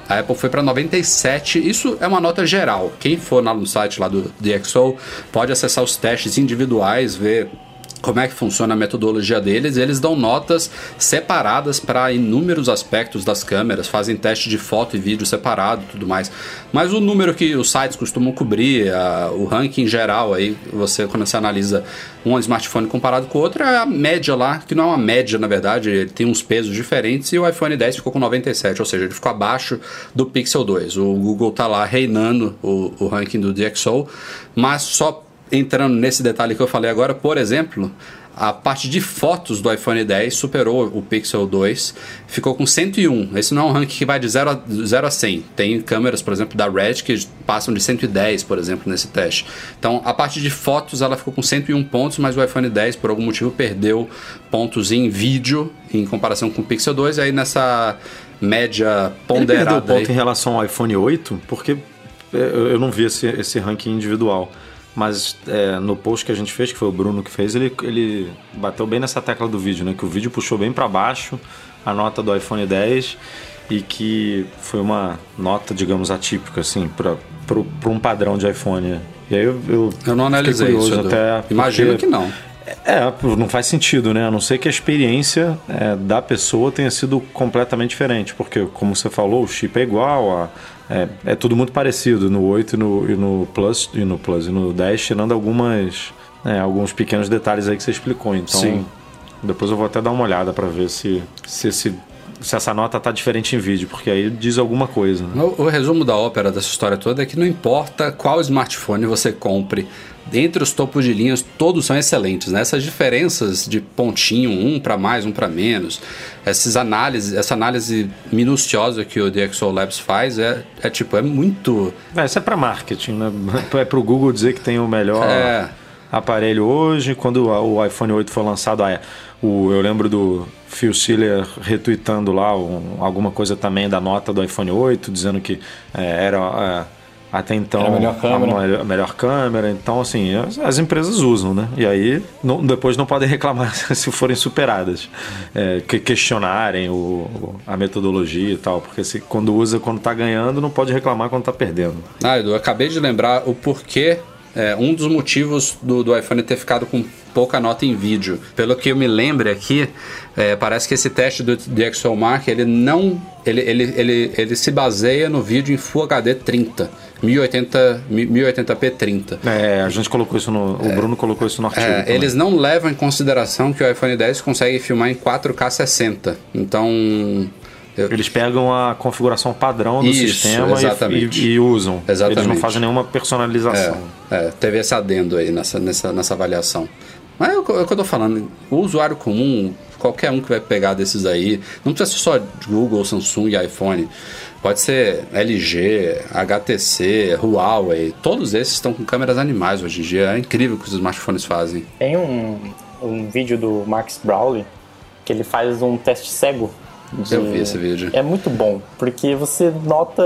A Apple foi para 97. Isso é uma nota geral. Quem for no site lá do DxO pode acessar os testes individuais, ver como é que funciona a metodologia deles. Eles dão notas separadas para inúmeros aspectos das câmeras, fazem teste de foto e vídeo separado, tudo mais. Mas o número que os sites costumam cobrir, a- o ranking geral aí, você quando você analisa um smartphone comparado com o outro, é a média lá, que não é uma média na verdade, ele tem uns pesos diferentes e o iPhone 10 ficou com 97, ou seja, ele ficou abaixo do Pixel 2. O Google tá lá reinando o, o ranking do DxO, mas só entrando nesse detalhe que eu falei agora, por exemplo, a parte de fotos do iPhone 10 superou o Pixel 2, ficou com 101. Esse não é um ranking que vai de 0 a, 0 a 100. Tem câmeras, por exemplo, da Red que passam de 110, por exemplo, nesse teste. Então, a parte de fotos ela ficou com 101 pontos, mas o iPhone 10 por algum motivo perdeu pontos em vídeo em comparação com o Pixel 2. Aí nessa média ponderada. Ele perdeu ponto aí, em relação ao iPhone 8, porque eu eu não vi esse, esse ranking individual. Mas é, no post que a gente fez, que foi o Bruno que fez, ele, ele bateu bem nessa tecla do vídeo, né? Que o vídeo puxou bem para baixo a nota do iPhone 10 e que foi uma nota, digamos, atípica, assim, para um padrão de iPhone. E aí eu, eu, eu não analisei curioso isso. Até Imagino que não. é, não faz sentido, né? A não ser que a experiência é, da pessoa tenha sido completamente diferente. Porque, como você falou, o chip é igual, a- é, é tudo muito parecido no 8 e no, e no Plus, e no Plus e no 10, tirando algumas, é, alguns pequenos detalhes aí que você explicou. Então, Sim. depois eu vou até dar uma olhada para ver se, se, esse- se essa nota tá diferente em vídeo, porque aí diz alguma coisa. Né? O, o resumo da ópera dessa história toda é que não importa qual smartphone você compre, dentre os topos de linhas, todos são excelentes. Né? Essas diferenças de pontinho, um para mais, um para menos, essas análises, essa análise minuciosa que o DxO Labs faz é, é tipo, é muito. É, isso é para marketing, né? É pro Google dizer que tem o melhor É. aparelho hoje. Quando o o iPhone 8 foi lançado, o, eu lembro do Phil Schiller retweetando lá um- alguma coisa também da nota do iPhone 8, dizendo que é, era é, até então Era a melhor câmera. melhor- a melhor câmera. Então, assim, as, as empresas usam, né? E aí não- depois não podem reclamar se forem superadas, é, que questionarem o, o- a metodologia e tal, porque se, quando usa quando tá ganhando, não pode reclamar quando tá perdendo. Ah, Edu, eu acabei de lembrar o porquê. é, um dos motivos do, do iPhone ter ficado com pouca nota em vídeo. Pelo que eu me lembro aqui, é, parece que esse teste do DxOMark, ele não. Ele, ele, ele, ele se baseia no vídeo em Full HD 30. 1080, 1080p 30. É, a gente colocou isso no. O Bruno colocou isso no artigo. É, eles não levam em consideração que o iPhone 10 consegue filmar em 4K 60. Então. eu- Eles pegam a configuração padrão do Isso, sistema e- exatamente. e, e usam. Exatamente. Eles não fazem nenhuma personalização. É, é, teve esse adendo aí nessa, nessa, nessa avaliação. Mas é o, que- é eu tô falando. O usuário comum, qualquer um que vai pegar desses aí, não precisa ser só Google, Samsung e iPhone. Pode ser LG, HTC, Huawei. Todos esses estão com câmeras animais hoje em dia. É incrível o que os smartphones fazem. Tem um, um vídeo do Max Brawley que ele faz um teste cego. de- Eu vi esse vídeo. É muito bom, porque você nota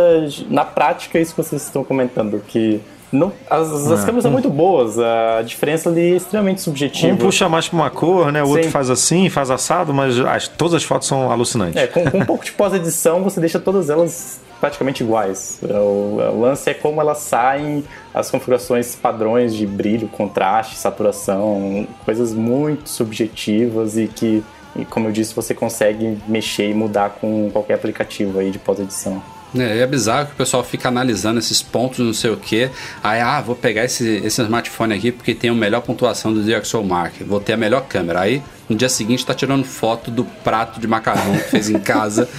na prática isso que vocês estão comentando, que não, as, as câmeras são muito boas, a diferença ali é extremamente subjetiva. Um puxa mais pra uma cor, né? O outro Sim. faz assim, faz assado, mas as- todas as fotos são alucinantes. É, com, com um pouco de pós-edição, você deixa todas elas praticamente iguais. É, O, o lance é como elas saem, as configurações padrões de brilho, contraste, saturação, coisas muito subjetivas e que, como eu disse, você consegue mexer e mudar com qualquer aplicativo aí de pós-edição. É, é bizarro que o pessoal fica analisando esses pontos, não sei o que. Aí, ah, vou pegar esse, esse smartphone aqui porque tem a melhor pontuação do DxOMark. Vou ter a melhor câmera. Aí, no dia seguinte, tá tirando foto do prato de macarrão que fez em casa.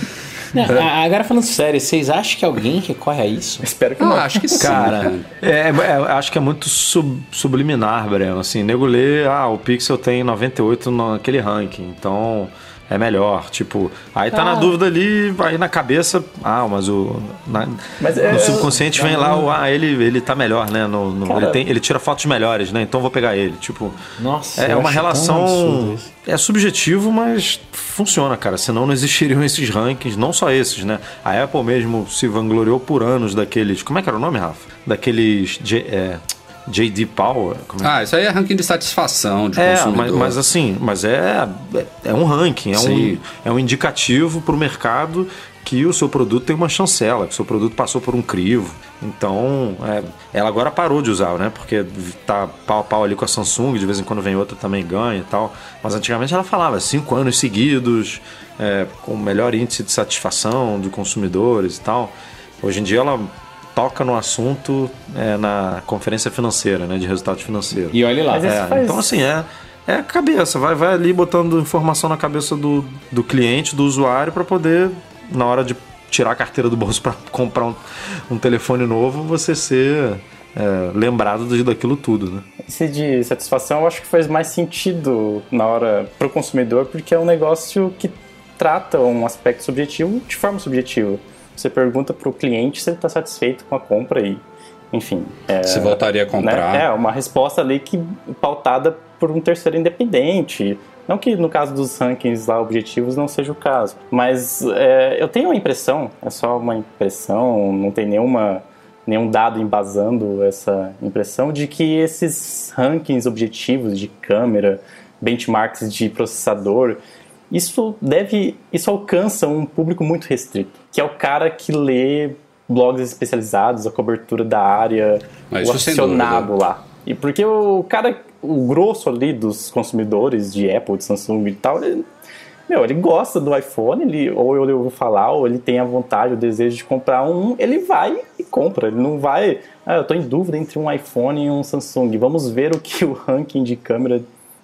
Não, agora falando sério, vocês acham que alguém recorre a isso? Espero que Ah, não. acho que sim. Cara, é, é, acho que é muito sub- subliminar, Breno. Assim, nego lê, ah, o Pixel tem 98 naquele ranking, então é melhor. Tipo, aí tá na dúvida ali, aí na cabeça, ah, mas o. na- Mas no é- subconsciente vem lá, o, ah, ele, ele tá melhor, né? No, no- Cara- ele, tem, ele tira fotos melhores, né? Então vou pegar ele. Tipo, Nossa, é, eu uma relação. É subjetivo, mas funciona, cara. Senão não existiriam esses rankings, não só esses, né? A Apple mesmo se vangloriou por anos daqueles. Como é que era o nome, Rafa? Daqueles. É, JD Power. É? Ah, isso aí é ranking de satisfação de É, mas, consumidor. mas assim, mas é, é um ranking, é um, é um indicativo para o mercado que o seu produto tem uma chancela, que o seu produto passou por um crivo. Então, é, ela agora parou de usar, né? Porque tá pau a pau ali com a Samsung, de vez em quando vem outra também ganha e tal. Mas antigamente ela falava cinco anos seguidos, é, com o melhor índice de satisfação de consumidores e tal. Hoje em dia ela toca no assunto é, na conferência financeira, né? De resultado financeiro. E olhe lá. É, faz- Então, assim, é, é a cabeça. Vai, vai ali botando informação na cabeça do, do cliente, do usuário, para poder, na hora de tirar a carteira do bolso para comprar um, um telefone novo, você ser é, lembrado de- daquilo tudo, né? Esse de satisfação eu acho que faz mais sentido na hora para o consumidor, porque é um negócio que trata um aspecto subjetivo de forma subjetiva. Você pergunta para o cliente se ele está satisfeito com a compra e, enfim. É, Se voltaria a comprar. né? É, uma resposta ali que pautada por um terceiro independente. Não que no caso dos rankings lá objetivos não seja o caso, mas é, eu tenho a impressão, é só uma impressão, não tem nenhuma, nenhum dado embasando essa impressão de que esses rankings objetivos de câmera, benchmarks de processador, isso deve, isso alcança um público muito restrito, que é o cara que lê blogs especializados, a cobertura da área, Mas o isso sem aficionado lá. E porque o cara, o grosso ali dos consumidores de Apple, de Samsung e tal, ele, meu, ele gosta do iPhone, ele, ou ele ouviu falar, ou ele tem a vontade, o desejo de comprar um, ele vai e compra. Ele não vai, ah, eu tô em dúvida entre um iPhone e um Samsung. Vamos ver o que o ranking de câmera,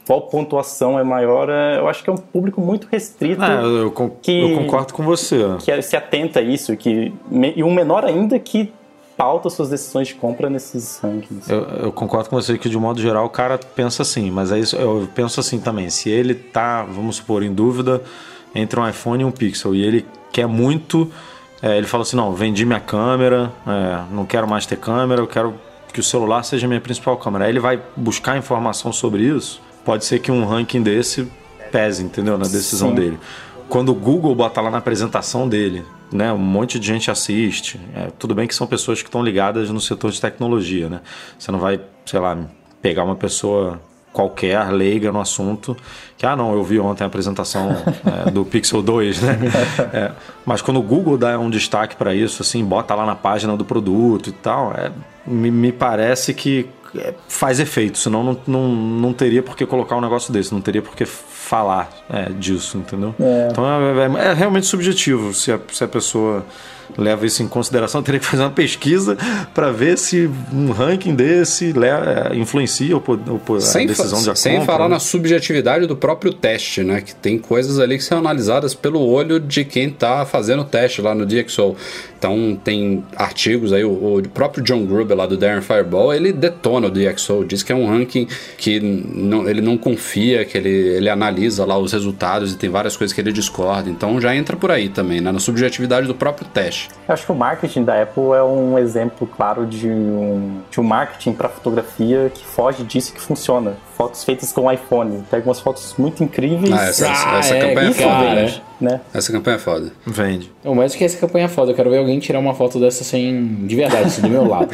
qual pontuação é maior. É, Eu acho que é um público muito restrito Ah, eu, con- que- eu concordo com você. que se atenta a isso, que, e um menor ainda que pauta suas decisões de compra nesses rankings. Eu, eu concordo com você que, de modo geral, o cara pensa assim, mas é isso, eu penso assim também. Se ele tá, vamos supor, em dúvida entre um iPhone e um Pixel e ele quer muito, é, ele fala assim: não, vendi minha câmera, é, não quero mais ter câmera, eu quero que o celular seja a minha principal câmera. Aí ele vai buscar informação sobre isso. Pode ser que um ranking desse pese, entendeu? Na decisão Sim. dele. Quando o Google bota lá na apresentação dele, né, um monte de gente assiste. É, tudo bem que são pessoas que estão ligadas no setor de tecnologia, né? Você não vai, sei lá, pegar uma pessoa qualquer, leiga no assunto, que, ah, não, eu vi ontem a apresentação é, do Pixel 2, né? É, mas quando o Google dá um destaque para isso, assim, bota lá na página do produto e tal, é, me, me parece que é, faz efeito, senão não, não, não teria por que colocar um negócio desse, não teria por que falar é, disso, entendeu? Então é, é- é realmente subjetivo se a, se a pessoa leva isso em consideração, teria que fazer uma pesquisa para ver se um ranking desse é, influencia o, po- o po- a Sem, decisão de sem compra, falar né? na subjetividade do próprio teste, né? Que tem coisas ali que são analisadas pelo olho de quem tá fazendo o teste lá no DxO. Então tem artigos aí, o, o próprio John Gruber lá do Darren Fireball, ele detona o DxO, diz que é um ranking que não- ele não confia, que ele, ele analisa lá os resultados e tem várias coisas que ele discorda. Então já entra por aí também, né? Na subjetividade do próprio teste. Eu acho que o marketing da Apple é um exemplo claro de um, de um marketing para fotografia que foge disso e que funciona. Fotos feitas com iPhone. Pega umas fotos muito incríveis. Ah, essa, essa, Ah, essa é, campanha é foda. cara. vende, né? Essa campanha é foda. Vende. Não, mas que essa campanha é foda. Eu quero ver alguém tirar uma foto dessa sem. De verdade, assim, do meu lado.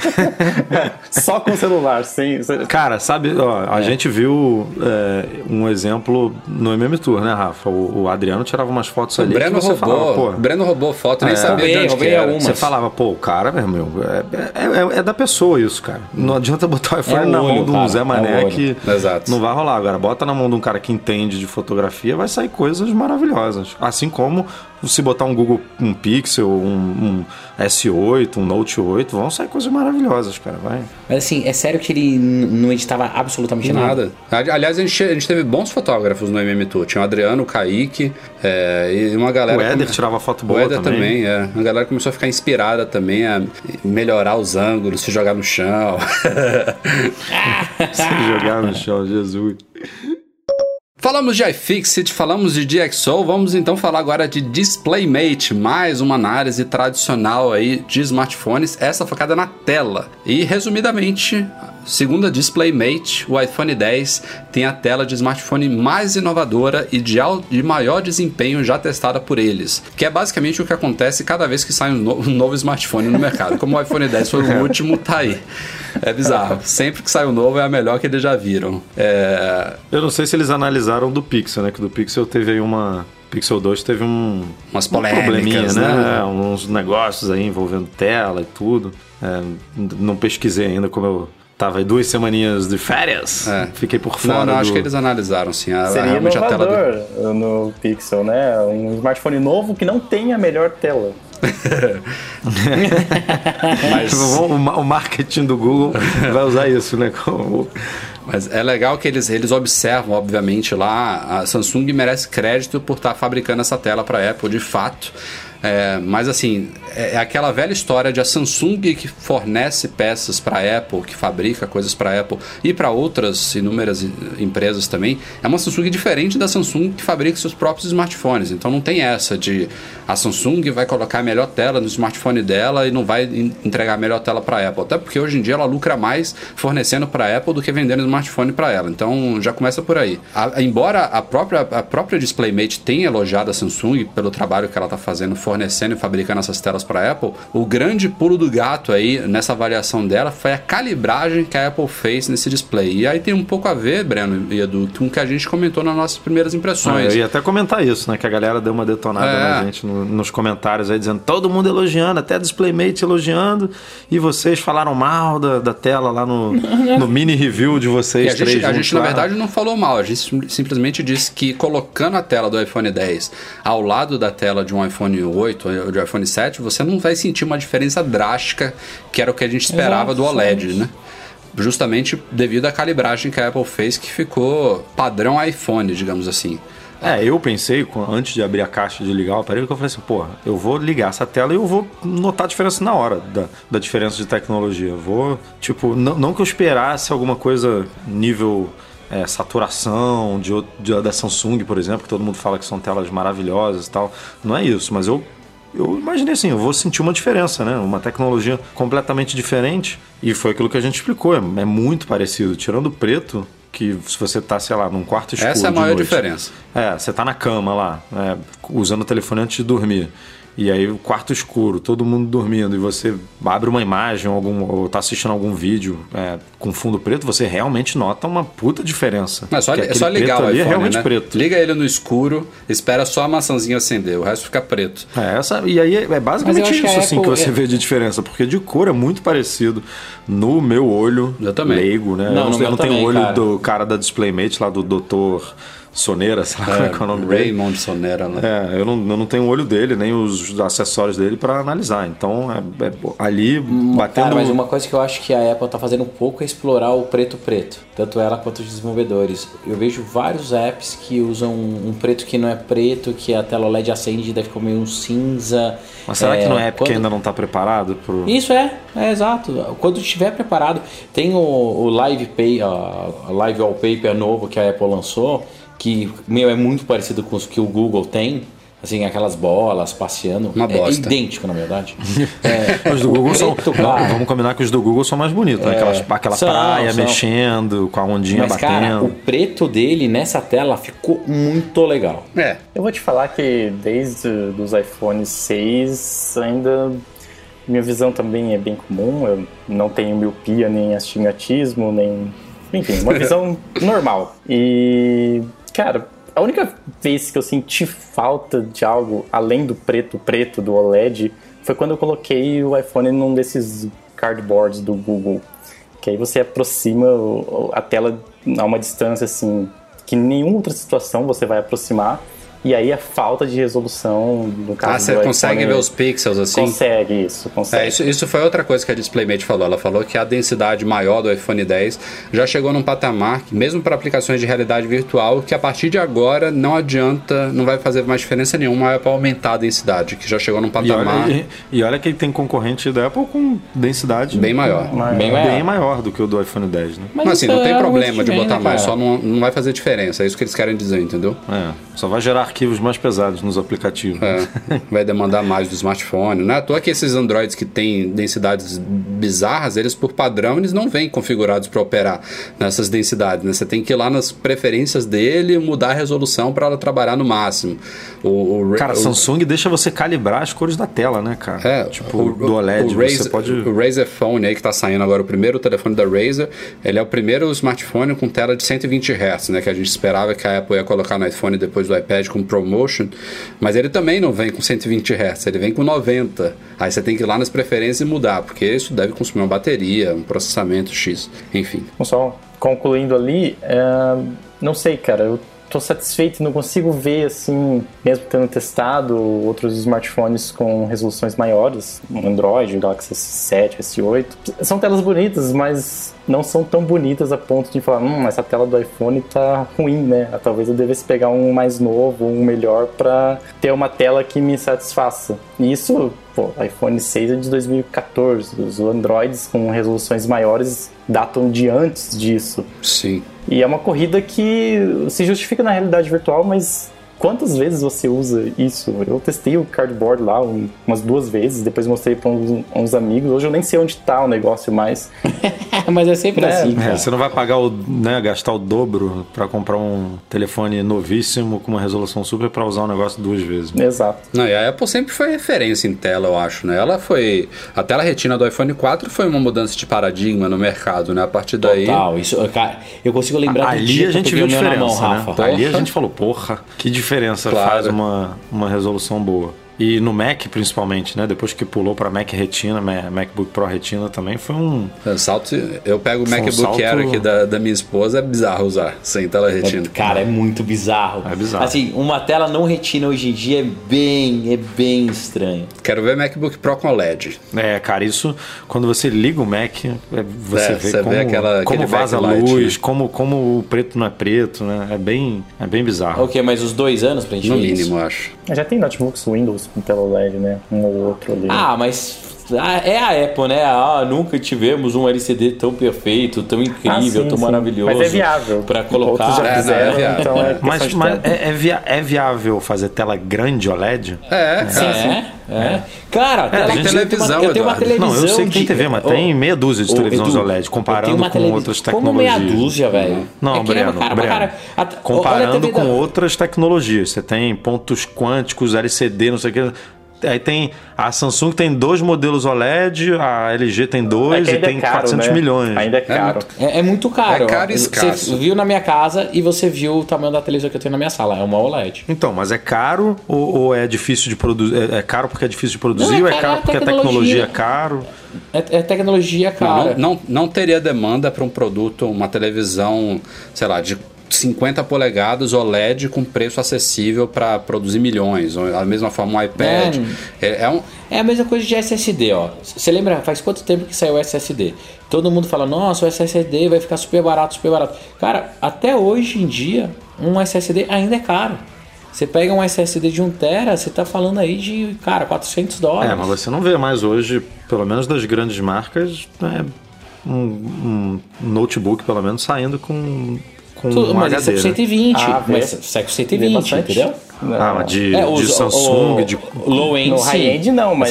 Só com o celular, sem. Cara, sabe, ó, a gente viu é, um exemplo no MM Tour, né, Rafa? O, o Adriano tirava umas fotos O ali Breno que você roubou, falava, pô, o Breno roubou foto, nem É. sabia Roubei, de onde roubei que era. algumas. Você falava, pô, o cara, meu irmão, é, é- é- é da pessoa isso, cara. Não adianta botar o iPhone É o na mão olho, de um cara, Zé é o Mané que Exato. Não vai rolar. Agora, bota na mão de um cara que entende de fotografia, vai sair coisas maravilhosas. Assim como se botar um Google, um Pixel, um, um S8, um Note 8, vão sair coisas maravilhosas, cara. Vai. Mas assim, é sério que ele não editava absolutamente nada? Nada. Ali- Aliás, a gente, a gente teve bons fotógrafos no MM Tour. Tinha o Adriano, o Kaique é, e uma galera. O Éder come- tirava foto O boa Éder também. também, é. A galera começou a ficar inspirada também a melhorar os ângulos, se jogar no chão. Se jogar no chão, Jesus. Falamos de iFixit, falamos de DxO, vamos então falar agora de DisplayMate, mais uma análise tradicional aí de smartphones, essa focada na tela. E resumidamente, segundo a DisplayMate, o iPhone 10 tem a tela de smartphone mais inovadora e de, de maior desempenho já testada por eles, que é basicamente o que acontece cada vez que sai um, no- um novo smartphone no mercado. Como o iPhone 10 foi o último, tá aí. É bizarro. Sempre que sai um novo é a melhor que eles já viram. É, Eu não sei se eles analisaram do Pixel, né? Que do Pixel teve aí uma. Pixel 2 teve um. Umas um polêmicas, né? né? Uns negócios aí envolvendo tela e tudo. É, não pesquisei ainda como eu. Tava aí duas semaninhas de férias. É. Fiquei por fora. Não, não, acho do- que eles analisaram, sim. A, Seria realmente a tela do... inovador no Pixel, né? Um smartphone novo que não tem a melhor tela. Mas, O ma- o marketing do Google vai usar isso, né? Como... mas é legal que eles, eles observam, obviamente, lá. A Samsung merece crédito por estar fabricando essa tela para a Apple, de fato. É, mas assim, é, é aquela velha história de a Samsung que fornece peças para a Apple, que fabrica coisas para a Apple e para outras inúmeras empresas também. É uma Samsung diferente da Samsung que fabrica seus próprios smartphones. Então não tem essa de a Samsung vai colocar a melhor tela no smartphone dela e não vai entregar a melhor tela para a Apple. Até porque hoje em dia ela lucra mais fornecendo para a Apple do que vendendo smartphone para ela. Então já começa por aí. A, embora a própria, a própria DisplayMate tenha elogiado a Samsung pelo trabalho que ela está fazendo fornecendo e fabricando essas telas para a Apple, o grande pulo do gato aí nessa avaliação dela foi a calibragem que a Apple fez nesse display. E aí tem um pouco a ver, Breno e Edu, com o que a gente comentou nas nossas primeiras impressões. Ah, eu ia até comentar isso, né? Que a galera deu uma detonada é. na gente no, nos comentários aí, dizendo todo mundo elogiando, até a DisplayMate elogiando, e vocês falaram mal da, da tela lá no, no mini review de vocês. a gente, a gente na verdade, não falou mal, a gente simplesmente disse que colocando a tela do iPhone 10 ao lado da tela de um iPhone 8 ou de um iPhone 7, você não vai sentir uma diferença drástica, que era o que a gente esperava Exato, do OLED, né? Justamente devido à calibragem que a Apple fez, que ficou padrão iPhone, digamos assim. É, eu pensei, antes de abrir a caixa de ligar o aparelho, que eu falei assim, porra, eu vou ligar essa tela e eu vou notar a diferença na hora da, da diferença de tecnologia. Eu vou, tipo, não, não que eu esperasse alguma coisa nível é, saturação de, de, da Samsung, por exemplo, que todo mundo fala que são telas maravilhosas e tal. Não é isso, mas eu eu imaginei assim, eu vou sentir uma diferença, né? Uma tecnologia completamente diferente. E foi aquilo que a gente explicou, é, é muito parecido. Tirando o preto, que se você tá, sei lá, num quarto escuro. Essa é a maior noite, diferença. É, você tá na cama lá, é, usando o telefone antes de dormir. E aí o quarto escuro, todo mundo dormindo, e você abre uma imagem algum, ou tá assistindo algum vídeo é, com fundo preto, você realmente nota uma puta diferença. Mas só, é só ligar o iPhone, é realmente né? preto. Liga ele no escuro, espera só a maçãzinha acender, o resto fica preto. É, essa, e aí é basicamente isso que assim Apple, que você é... vê de diferença, porque de cor é muito parecido no meu olho eu também. leigo, né? Não, eu não, tenho o olho cara. do cara da DisplayMate lá, do doutor Sonera, sei lá é, qual é o nome Raymond dele. Sonera, né? É, eu não, eu não tenho o olho dele, nem os acessórios dele para analisar. Então, é, é, ali batendo. Cara, mas uma coisa que eu acho que a Apple tá fazendo um pouco é explorar o preto-preto, tanto ela quanto os desenvolvedores. Eu vejo vários apps que usam um preto que não é preto, que a tela LED acende e deve comer um cinza. Mas será que não é app quando... que ainda não está preparado? Pro... Isso é, é exato. Quando estiver preparado, tem o, o Live Pay, a Live Wallpaper novo que a Apple lançou que meu é muito parecido com os que o Google tem. Assim, aquelas bolas passeando. Uma bosta. É, idêntico, na verdade. É, os do Google são. Não, vamos combinar que os do Google são mais bonitos, né? Aquela, aquela são, praia são. mexendo, com a ondinha Mas, batendo. Cara, o preto dele nessa tela ficou muito legal. É. Eu vou te falar que desde os iPhone 6 ainda minha visão também é bem comum. Eu não tenho miopia, nem astigmatismo, nem. Enfim, uma visão normal. E Cara, a única vez que eu senti falta de algo além do preto preto do OLED foi quando eu coloquei o iPhone num desses cardboards do Google. Que aí você aproxima a tela a uma distância assim que em nenhuma outra situação você vai aproximar e aí a falta de resolução no caso Ah, você consegue ver os pixels assim? Consegue, isso, consegue. É, isso, isso foi outra coisa que a DisplayMate falou. Ela falou que a densidade maior do iPhone 10 já chegou num patamar, mesmo para aplicações de realidade virtual, que a partir de agora não adianta, não vai fazer mais diferença nenhuma para aumentar a densidade, que já chegou num patamar. E olha, e, e olha que tem concorrente da Apple com densidade bem maior. Bem maior. Bem maior do que o do iPhone 10, né? Mas, Mas assim, não tem é problema de botar mais, só não, não vai fazer diferença. É isso que eles querem dizer, entendeu? É, só vai gerar arquivos mais pesados nos aplicativos. É, vai demandar mais do smartphone. Não é à toa que esses Androids que têm densidades bizarras, eles por padrão, eles não vêm configurados para operar nessas densidades. Né? Você tem que ir lá nas preferências dele mudar a resolução para ela trabalhar no máximo. O, o cara, o, Samsung deixa você calibrar as cores da tela, né, cara? É, tipo, o, do OLED. O, Razer, pode... o Razer Phone aí que está saindo agora, o primeiro telefone da Razer, ele é o primeiro smartphone com tela de 120 Hz, né? Que a gente esperava que a Apple ia colocar no iPhone depois do iPad com ProMotion, mas ele também não vem com 120 Hz, ele vem com 90. Aí você tem que ir lá nas preferências e mudar, porque isso deve consumir uma bateria, um processamento X, enfim. Só concluindo ali, é... não sei, cara, eu tô satisfeito, não consigo ver assim, mesmo tendo testado outros smartphones com resoluções maiores, Android, Galaxy S7, S8. São telas bonitas, mas não são tão bonitas a ponto de falar, hum, essa tela do iPhone tá ruim, né? Talvez eu devesse pegar um mais novo, um melhor para ter uma tela que me satisfaça. E isso, pô, iPhone 6 é de 2014. Os Androids com resoluções maiores datam de antes disso. Sim. E é uma corrida que se justifica na realidade virtual, mas quantas vezes você usa isso? Eu testei o cardboard lá umas duas vezes, depois mostrei para uns, uns, amigos. Hoje eu nem sei onde está o negócio mais. Mas é sempre É, assim. É, você não vai pagar o, né, gastar o dobro para comprar um telefone novíssimo com uma resolução super para usar o negócio duas vezes. Exato. Não, e a Apple sempre foi referência em tela, eu acho, né? Ela foi. A tela retina do iPhone 4 foi uma mudança de paradigma no mercado, né? A partir daí. Total, isso, cara, eu consigo lembrar do Ali dia a que eu gente peguei viu a diferença, mão, né? Rafa. Ali a gente falou, porra, que diferença Claro. faz uma, uma resolução boa. E no Mac, principalmente, né? Depois que pulou para Mac Retina, Ma- MacBook Pro Retina também foi um. É, Salto, eu pego o Foi um MacBook salto- Air aqui da, da minha esposa, é bizarro usar, sem tela retina. É, cara, é muito bizarro. É bizarro. Assim, uma tela não retina hoje em dia é bem, é bem estranho. Quero ver MacBook Pro com OLED. É, cara, isso quando você liga o Mac, é, você É, vê você vê como, aquela- como vaza a luz, né? como, como o preto não é preto, né? É bem, é bem bizarro. Ok, mas os dois anos pra gente No isso? mínimo, eu acho. Já tem notebooks Windows tela LED, né? Um ou outro ali. Ah, mas é a Apple, né? Ah, nunca tivemos um LCD tão perfeito, tão incrível, Ah, sim, tão sim. maravilhoso. Mas é viável. Pra colocar. Outros já É, é fizeram, viável. então é Mas, mas é, é via- é viável fazer tela grande OLED? É, cara. É, é. Cara, tela- tem eu tenho uma- televisão, eu tenho uma televisão. Não, eu sei que tem de- TV, mas tem meia dúzia de televisões Edu, OLED, eu comparando com televisão- outras Como meia tecnologias. dúzia, velho. Não, É Breno, cara, Breno. cara, a- comparando com da- outras tecnologias. Você tem pontos quânticos, LCD, não sei o que. Aí tem a Samsung tem dois modelos OLED, a LG tem É dois que e tem é caro, 400 né? milhões. Ainda é caro. É, é muito caro. É caro e Você escasso. viu na minha casa e você viu o tamanho da televisão que eu tenho na minha sala. É uma OLED. Então, mas é caro ou, ou é difícil de produzir? É, é caro porque é difícil de produzir Não, é ou é caro, caro é porque a tecnologia. é caro? É, é tecnologia cara. não, não, não teria demanda para um produto, uma televisão, sei lá, de 50 polegadas OLED com preço acessível para produzir milhões. Da mesma forma, um iPad. É, é um, É a mesma coisa de SSD, ó. Você lembra, faz quanto tempo que saiu o SSD? Todo mundo fala, nossa, o SSD vai ficar super barato, super barato. Cara, até hoje em dia, um SSD ainda é caro. Você pega um SSD de 1 tera, você tá falando aí de, cara, 400 dólares. É, mas você não vê mais hoje, pelo menos das grandes marcas, né, um, um notebook, pelo menos, saindo com, com Tudo, um mas HD, é com né? 120, Ah, vê. mas sai com Vê 120, bastante. entendeu? Ah, mas de, É, de os- Samsung, o- de... o low end No sim. high-end não, mas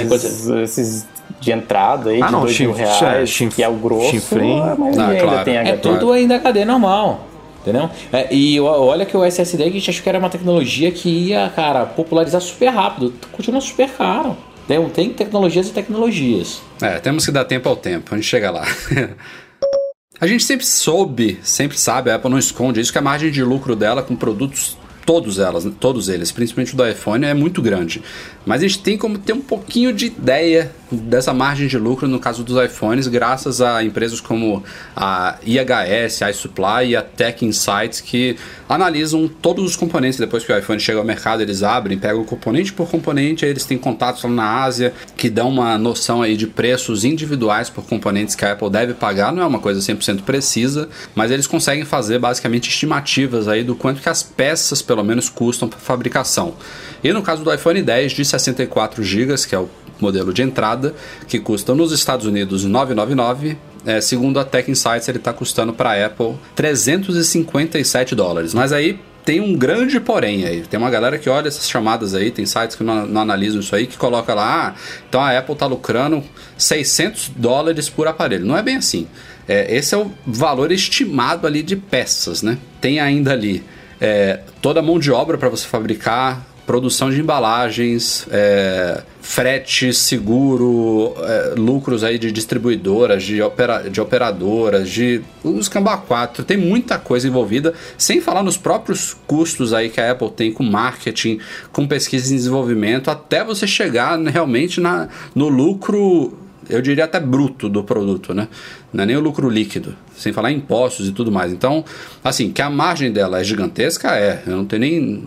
esses de entrada aí, Ah, de não, dois mil chin- reais, chin- que é o grosso, maioria Ah, ainda claro. tem É HD. tudo ainda HD normal. Entendeu? É, e olha que o SSD a gente achou que era uma tecnologia que ia, cara, popularizar super rápido. Continua super caro. Tem, tem tecnologias e tecnologias. É, temos que dar tempo ao tempo, a gente chega lá. a gente sempre soube, sempre sabe, a Apple não esconde isso, que a margem de lucro dela com produtos, todos elas, todos eles, principalmente o do iPhone, é muito grande. Mas a gente tem como ter um pouquinho de ideia dessa margem de lucro no caso dos iPhones, graças a empresas como a IHS, a iSupply e a Tech Insights, que analisam todos os componentes. Depois que o iPhone chega ao mercado, eles abrem, pegam componente por componente, aí eles têm contatos lá na Ásia, que dão uma noção aí de preços individuais por componentes que a Apple deve pagar. Não é uma coisa 100% precisa, mas eles conseguem fazer basicamente estimativas aí do quanto que as peças, pelo menos, custam para fabricação. E no caso do iPhone 10 de 64 GB, que é o modelo de entrada, que custa nos Estados Unidos 999, é, segundo a Tech Insights, ele está custando para a Apple 357 dólares. Mas aí tem um grande porém aí. Tem uma galera que olha essas chamadas aí, tem sites que não, não analisam isso aí, que coloca lá, ah, então a Apple está lucrando 600 dólares por aparelho. Não é bem assim. É, esse é o valor estimado ali de peças, né? Tem ainda ali é, toda a mão de obra para você fabricar, produção de embalagens, é, frete, seguro, é, lucros aí de distribuidoras, de, opera, de operadoras, de os Camba 4, tem muita coisa envolvida, sem falar nos próprios custos aí que a Apple tem com marketing, com pesquisa e desenvolvimento, até você chegar realmente na, no lucro eu diria até bruto do produto, né? Não é nem o lucro líquido. Sem falar em impostos e tudo mais. Então, assim, que a margem dela é gigantesca, é. Eu não tenho nem,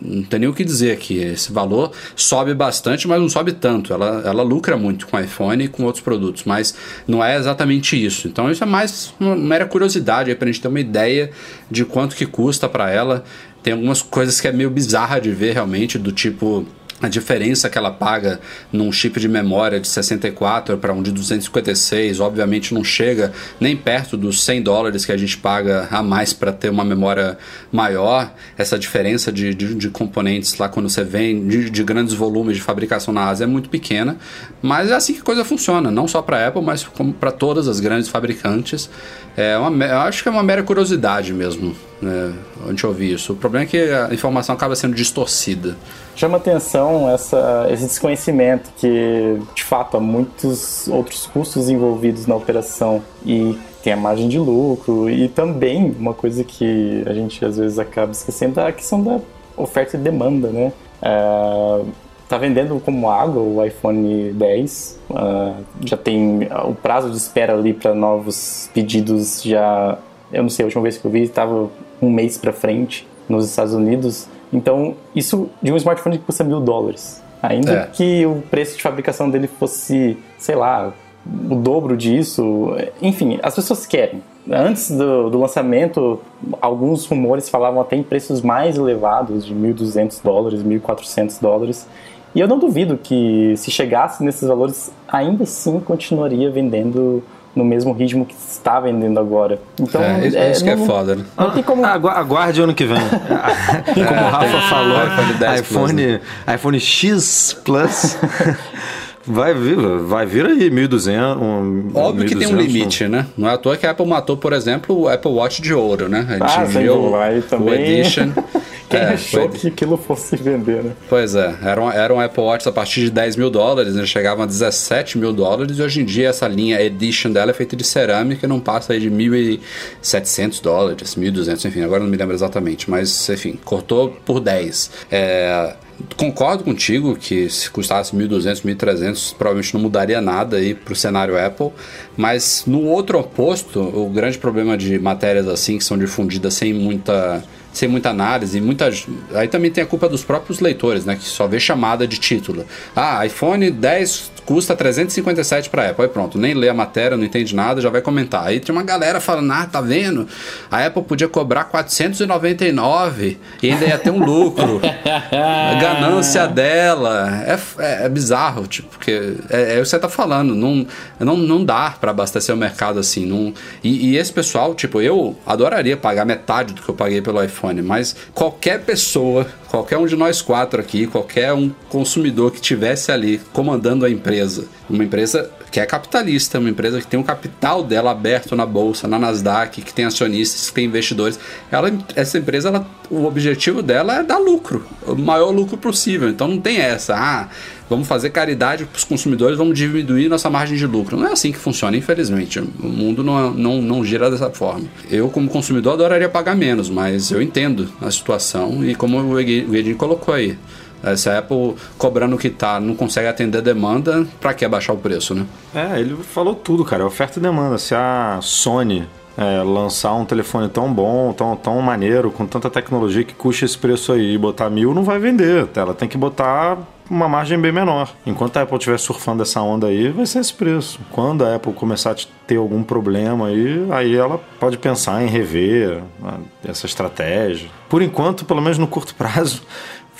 não tenho nem o que dizer aqui. Esse valor sobe bastante, mas não sobe tanto. Ela, ela lucra muito com iPhone e com outros produtos, mas não é exatamente isso. Então, isso é mais uma mera curiosidade para a gente ter uma ideia de quanto que custa para ela. Tem algumas coisas que é meio bizarra de ver realmente, do tipo a diferença que ela paga num chip de memória de 64 para um de 256, obviamente não chega nem perto dos 100 dólares que a gente paga a mais para ter uma memória maior. Essa diferença de, de, de componentes lá quando você vem de, de, grandes volumes de fabricação na Ásia é muito pequena, mas é assim que a coisa funciona, não só para a Apple, mas como para todas as grandes fabricantes. É uma, eu acho que é uma mera curiosidade mesmo, né, a gente ouvir isso. O problema é que a informação acaba sendo distorcida chama atenção essa, esse desconhecimento que, de fato, há muitos outros custos envolvidos na operação e tem a margem de lucro e também uma coisa que a gente às vezes acaba esquecendo é a questão da oferta e demanda, né? É, tá vendendo como água o iPhone 10, uh, é, já tem o prazo de espera ali para novos pedidos já, eu não sei, a última vez que eu vi estava um mês para frente nos Estados Unidos. Então, isso de um smartphone que custa mil dólares. Ainda é. que o preço de fabricação dele fosse, sei lá, o dobro disso. Enfim, as pessoas querem. Antes do, do lançamento, alguns rumores falavam até em preços mais elevados, de 1.200 dólares, 1.400 dólares. E eu não duvido que se chegasse nesses valores, ainda assim continuaria vendendo no mesmo ritmo que está vendendo agora. Então, é, é, isso que é foda, né? Não tem como... Aguarde ano que vem. como o Rafa falou, iPhone, 10 iPhone, Plus, né? iPhone X Plus Vai vir, vai vir aí 1.200. Um, Óbvio 1, que tem um limite, né? Não é à toa que a Apple matou, por exemplo, o Apple Watch de ouro, né? A gente ah, viu o, também... o Edition. Quem é, achou foi... que aquilo fosse vender, né? Pois é, era um, era um Apple Watch a partir de 10 mil dólares, né? chegavam a 17 mil dólares, e hoje em dia essa linha Edition dela é feita de cerâmica e não passa aí de 1.700 dólares, 1.200, enfim, agora não me lembro exatamente, mas enfim, cortou por 10. É, Concordo contigo que se custasse 1.200, 1.300, provavelmente não mudaria nada aí para o cenário Apple, mas no outro oposto, o grande problema de matérias assim que são difundidas sem muita sem muita análise, muita aí também tem a culpa dos próprios leitores, né, que só vê chamada de título. Ah, iPhone 10 custa 357 para Apple. Aí pronto, nem lê a matéria, não entende nada, já vai comentar. Aí tem uma galera falando: "Ah, tá vendo? A Apple podia cobrar 499 e ainda ia ter um lucro. a ganância dela. É, é, é, bizarro, tipo, porque é, é o que você tá falando, não não, não dá para abastecer o mercado assim, não. E, e esse pessoal, tipo, eu adoraria pagar metade do que eu paguei pelo iPhone, mas qualquer pessoa qualquer um de nós quatro aqui, qualquer um consumidor que tivesse ali comandando a empresa, uma empresa que é capitalista, uma empresa que tem um capital dela aberto na bolsa, na Nasdaq, que tem acionistas, que tem investidores, ela, essa empresa, ela, o objetivo dela é dar lucro, o maior lucro possível. Então não tem essa, ah, vamos fazer caridade para os consumidores, vamos diminuir nossa margem de lucro. Não é assim que funciona, infelizmente. O mundo não, não, não gira dessa forma. Eu, como consumidor, adoraria pagar menos, mas eu entendo a situação e como o Edinho colocou aí. Se a Apple cobrando o que tá, não consegue atender a demanda, para que abaixar o preço, né? É, ele falou tudo, cara. É oferta e demanda. Se a Sony é, lançar um telefone tão bom, tão, tão maneiro, com tanta tecnologia que custa esse preço aí e botar mil, não vai vender. Ela tem que botar uma margem bem menor. Enquanto a Apple estiver surfando essa onda aí, vai ser esse preço. Quando a Apple começar a ter algum problema aí, aí ela pode pensar em rever né, essa estratégia. Por enquanto, pelo menos no curto prazo,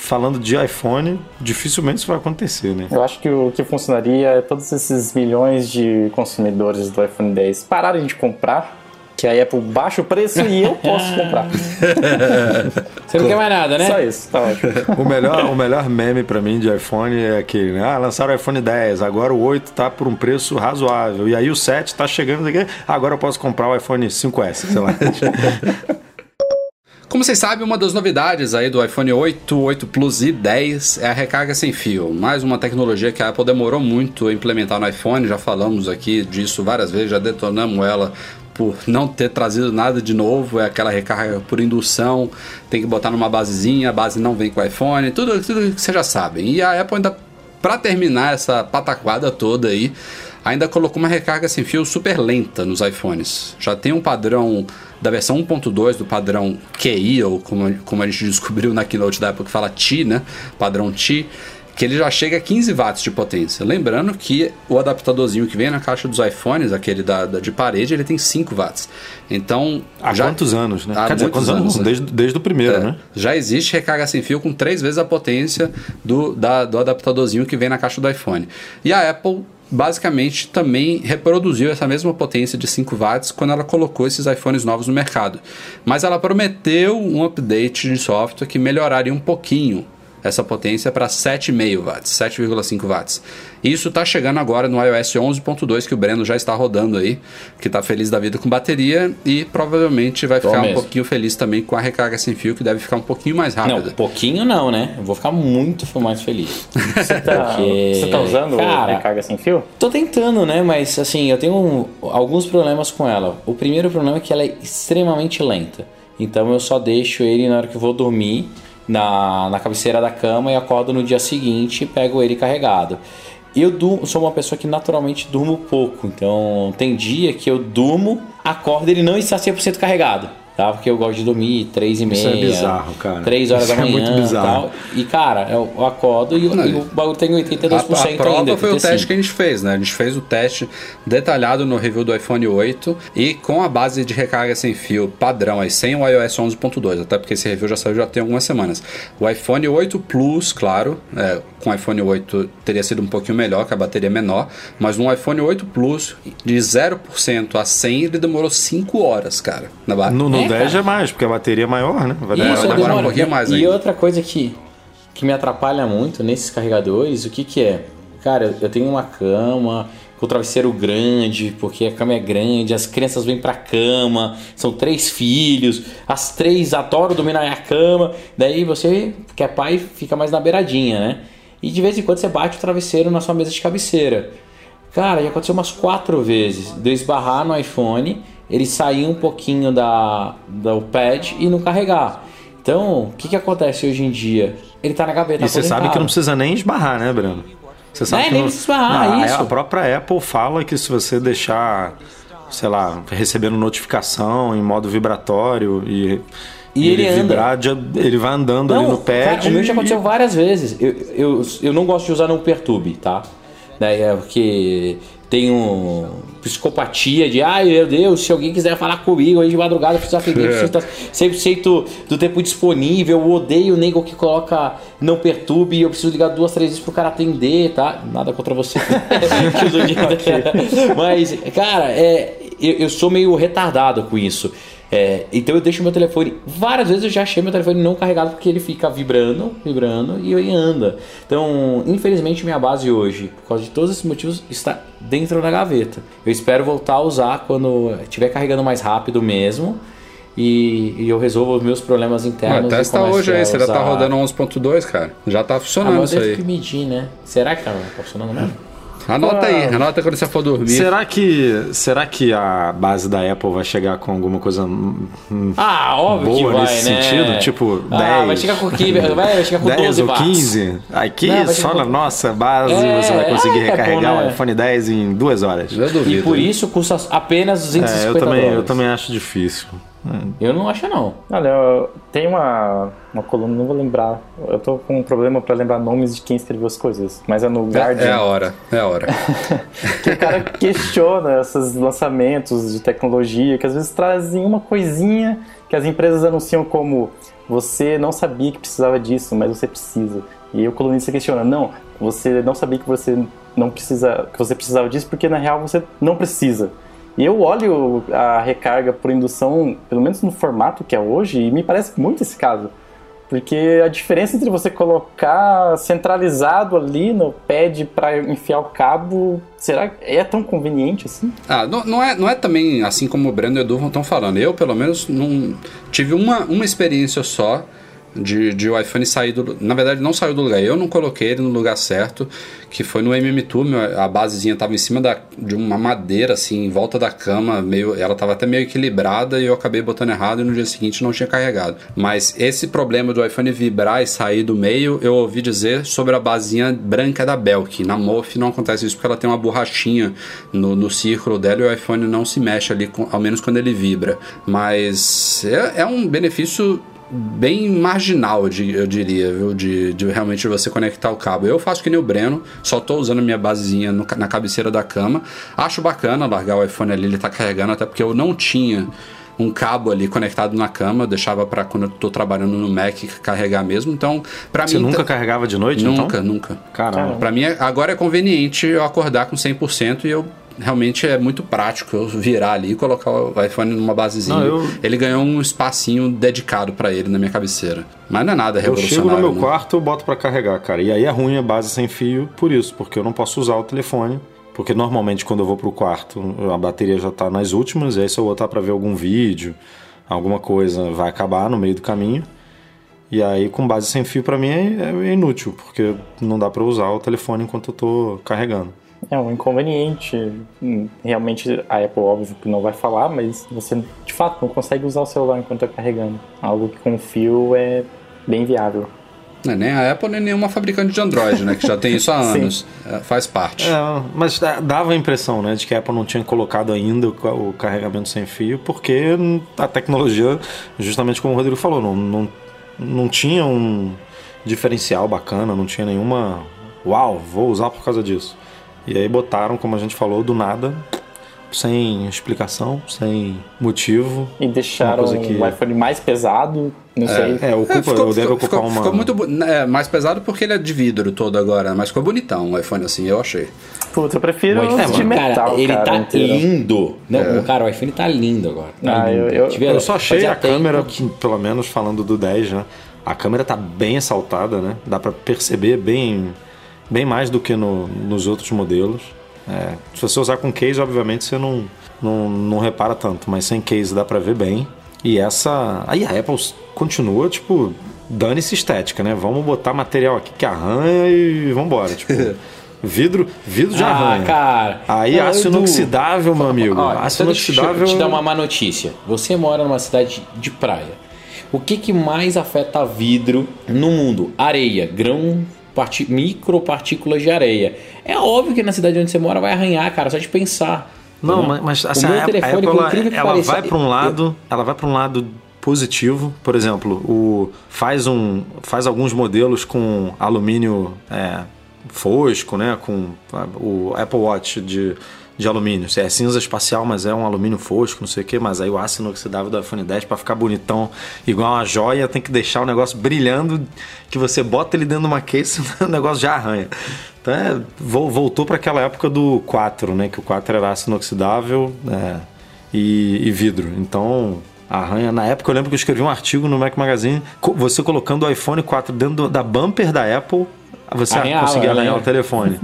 falando de iPhone, dificilmente isso vai acontecer, né? Eu acho que o que funcionaria é todos esses milhões de consumidores do iPhone 10 pararem de comprar que a Apple baixa o preço e eu posso comprar. Você não quer mais nada, né? Só isso, tá ótimo. o melhor, o melhor meme para mim de iPhone é aquele, né? Ah, lançaram o iPhone 10, agora o 8 tá por um preço razoável. E aí o 7 tá chegando aqui, agora eu posso comprar o iPhone 5S, sei lá. Como vocês sabem, uma das novidades aí do iPhone 8, 8 Plus e 10 é a recarga sem fio. Mais uma tecnologia que a Apple demorou muito a implementar no iPhone, já falamos aqui disso várias vezes, já detonamos ela por não ter trazido nada de novo, é aquela recarga por indução, tem que botar numa basezinha, a base não vem com o iPhone, tudo, tudo que vocês já sabem. E a Apple ainda, para terminar essa pataquada toda aí, ainda colocou uma recarga sem fio super lenta nos iPhones. Já tem um padrão da versão 1.2 do padrão QI, ou como, como a gente descobriu na keynote da Apple que fala Ti, né? Padrão Ti que ele já chega a 15 watts de potência. Lembrando que o adaptadorzinho que vem na caixa dos iPhones, aquele da, da de parede, ele tem 5 watts. Então. Há já, quantos anos, né? Há Quer dizer, quantos anos? anos, né? Desde, desde o primeiro, É, né? Já existe recarga sem fio com três vezes a potência do, da- do adaptadorzinho que vem na caixa do iPhone. E a Apple basicamente também reproduziu essa mesma potência de 5 watts quando ela colocou esses iPhones novos no mercado. Mas ela prometeu um update de software que melhoraria um pouquinho essa potência para 7,5 watts, 7,5 watts. Isso está chegando agora no iOS 11.2 que o Breno já está rodando aí, que está feliz da vida com bateria e provavelmente vai Tô ficar um mesmo. pouquinho feliz também com a recarga sem fio, que deve ficar um pouquinho mais Não, rápida. pouquinho não, né? Eu vou ficar muito mais feliz. Você tá, Porque, tá usando cara, recarga sem fio? Tô tentando, né? Mas assim, eu tenho um- alguns problemas com ela. O primeiro problema é que ela é extremamente lenta. Então eu só deixo ele na hora que eu vou dormir na, na cabeceira da cama e acordo no dia seguinte e pego ele carregado. Eu du- sou uma pessoa que naturalmente durmo pouco. Então tem dia que eu durmo, acordo ele não está 100% carregado. Tá? Porque eu gosto de dormir 3 e meia. Isso é bizarro, cara. 3 horas Isso da é manhã muito bizarro. tal. E cara, eu, acordo e, Não, e o bagulho tem 82% A, a prova ainda. foi o 85. teste que a gente fez, né? A gente fez o teste detalhado no review do iPhone 8 e com a base de recarga sem fio padrão, aí sem o iOS 11.2, até porque esse review já saiu já tem algumas semanas. O iPhone 8 Plus, claro, é, com o iPhone 8 teria sido um pouquinho melhor, que a bateria é menor, mas no iPhone 8 Plus, de 0% a 100, ele demorou 5 horas, cara. Na ba- No, no É, 10 cara. é mais, porque a bateria é maior, né? Vai Isso, demorar demora mais. um pouquinho mais E ainda. outra coisa que, que me atrapalha muito nesses carregadores, o que que é? Cara, eu tenho uma cama com o travesseiro grande, porque a cama é grande, as crianças vêm pra cama, são três filhos, as três adoram dormir na minha cama, daí você, que é pai, fica mais na beiradinha, né? E de vez em quando você bate o travesseiro na sua mesa de cabeceira. Cara, já aconteceu umas quatro vezes de eu esbarrar no iPhone, ele sair um pouquinho da, do pad e não carregar. Então, o que, que acontece hoje em dia? Ele tá na gaveta E você sabe que não precisa nem esbarrar, né, Breno? Você sabe É, que nem não... precisa esbarrar, Não, a- isso. A própria Apple fala que se você deixar, sei lá, recebendo notificação em modo vibratório e, E ele anda. vibrar, ele vai andando ali no Não, pad. cara, o meu já e- aconteceu várias vezes. Eu, eu, eu não gosto de usar no Perturbe, tá? É porque tenho psicopatia de, ai meu Deus, se alguém quiser falar comigo aí de madrugada, eu preciso atender, preciso estar 100% do tempo disponível. Eu odeio o nego que coloca não perturbe eu preciso ligar duas, três vezes pro cara atender, tá? Nada contra você. Mas, cara, é, eu, eu sou meio retardado com isso. É, então eu deixo meu telefone. Várias vezes eu já achei meu telefone não carregado porque ele fica vibrando, vibrando e ele anda. Então, infelizmente, minha base hoje, por causa de todos esses motivos, está dentro da gaveta. Eu espero voltar a usar quando estiver carregando mais rápido mesmo. E, e eu resolvo os meus problemas Ah, internos. e testa hoje aí, você já tá rodando 11.2, cara. Já tá Ah, funcionando mas isso eu aí. tenho que medir, né? Será que tá, tá funcionando mesmo? Anota aí, anota quando você for dormir. Será que, será que a base da Apple vai chegar com alguma coisa Ah, óbvio boa que vai, nesse né? sentido? Tipo, 10, Ah, vai chegar com 15, vai, vai chegar com 10 12 ou watts. 15? Aqui, Não, só na com- nossa base, É, você vai conseguir é, recarregar pô, né? o iPhone 10 em duas horas. Eu duvido. E por isso custa apenas 250 É, eu também, eu dólares. também acho difícil. Eu não acho, não. Olha, eu- tem uma, uma coluna, não vou lembrar. Eu tô com um problema pra lembrar nomes de quem escreveu as coisas. Mas é no É, Guardian. é a hora, é a hora. que o cara questiona esses lançamentos de tecnologia que às vezes trazem uma coisinha que as empresas anunciam como você não sabia que precisava disso, mas você precisa. E aí o colunista questiona, não, você não sabia que você não precisa, que você precisava disso porque na real você não precisa. E eu olho a recarga por indução, pelo menos no formato que é hoje, e me parece muito esse caso. Porque a diferença entre você colocar centralizado ali no pad para enfiar o cabo, será que é tão conveniente assim? Ah, não, não é, não é também assim como o Breno e o Edu estão falando. Eu, pelo menos, não tive uma, uma experiência só de, de o iPhone sair do. Na verdade, não saiu do lugar. Eu não coloquei ele no lugar certo, que foi no MM2. meu- A basezinha tava em cima da, de uma madeira, assim, em volta da cama. Meio, ela tava até meio equilibrada e eu acabei botando errado e no dia seguinte não tinha carregado. Mas esse problema do iPhone vibrar e sair do meio, eu ouvi dizer sobre a basezinha branca da Belk. Na Mof não acontece isso porque ela tem uma borrachinha no, no círculo dela e o iPhone não se mexe ali, ao menos quando ele vibra. Mas é, é um benefício bem marginal, eu di- eu diria, viu? De, de realmente você conectar o cabo. Eu faço que nem o Breno, só tô usando a minha basezinha no na cabeceira da cama. Acho bacana largar o iPhone ali, ele tá carregando, até porque eu não tinha um cabo ali conectado na cama, eu deixava para quando eu tô trabalhando no Mac carregar mesmo. Então, para Você mim nunca tá- carregava de noite, Nunca, então? nunca. Caramba. Pra mim, agora é conveniente eu acordar com 100% e eu realmente é muito prático eu virar ali e colocar o iPhone numa basezinha. Não, eu- Ele ganhou um espacinho dedicado pra ele na minha cabeceira. Mas não é nada Eu revolucionário. chego no meu né? quarto, eu boto pra carregar, cara. E aí é ruim a base sem fio por isso, porque eu não posso usar o telefone. Porque normalmente quando eu vou pro quarto, a bateria já tá nas últimas, e aí se eu botar pra ver algum vídeo, alguma coisa, vai acabar no meio do caminho. E aí com base sem fio pra mim é, é inútil, porque não dá pra usar o telefone enquanto eu tô carregando. É um inconveniente. Hum, Realmente a Apple, óbvio que não vai falar, mas você de fato não consegue usar o celular enquanto está carregando. Algo que com fio é bem viável. É nem a Apple nem nenhuma fabricante de Android, né? Que já tem isso há anos. É, faz parte. É, mas dava a impressão, né, de que a Apple não tinha colocado ainda o carregamento sem fio, porque a tecnologia, justamente como o Rodrigo falou, não, não, não tinha um diferencial bacana, não tinha nenhuma. Uau, vou usar por causa disso. E aí botaram, como a gente falou, do nada, sem explicação, sem motivo. E deixaram que- o iPhone mais pesado, não sei. É, ocupa, ficou, deve ficou- ocupar ficou- uma. ficou muito bo- é, mais pesado porque ele é de vidro todo agora, mas ficou bonitão o iPhone assim, eu achei. Puta, eu prefiro O iPhone, de metal, cara, ele cara, tá inteiro. lindo. Não, Cara, o iPhone tá lindo agora. Tá Ah, lindo. eu- eu- Eu só achei a câmera, que- pelo menos falando do 10, né? A câmera tá bem ressaltada, né? Dá pra perceber bem, bem mais do que no- nos outros modelos. É, se você usar com case, obviamente você não, não, não repara tanto, mas sem case dá pra ver bem. E essa. Aí a Apple continua, tipo, dane-se estética, né? Vamos botar material aqui que arranha e vambora. Tipo, vidro, vidro de Ah, arranha. cara. Aí Não, aço inoxidável, meu amigo. Olha, aço então deixa eu inoxidável. te dar uma má notícia. Você mora numa cidade de praia. O que, que mais afeta vidro no mundo? Areia, grão, micropartículas de areia. É óbvio que na cidade onde você mora vai arranhar, cara, só de pensar. Não, Entendeu? mas, assim, o meu a, a telefone, Apple por ela, ela pareça, vai para um eu- lado, ela vai para um lado positivo. Por exemplo, o faz um faz alguns modelos com alumínio é, fosco, né, com o Apple Watch de de alumínio. É cinza espacial, mas é um alumínio fosco, não sei o que, mas aí o aço inoxidável do iPhone 10 para ficar bonitão, igual uma joia, tem que deixar o negócio brilhando, que você bota ele dentro de uma case, o negócio já arranha. Então é, vol- voltou para aquela época do 4, né? Que o 4 era aço inoxidável é, e, e vidro. Então, arranha. Na época eu lembro que eu escrevi um artigo no Mac Magazine, você colocando o iPhone 4 dentro da bumper da Apple, você Arranhava, conseguia né? arranhar o telefone.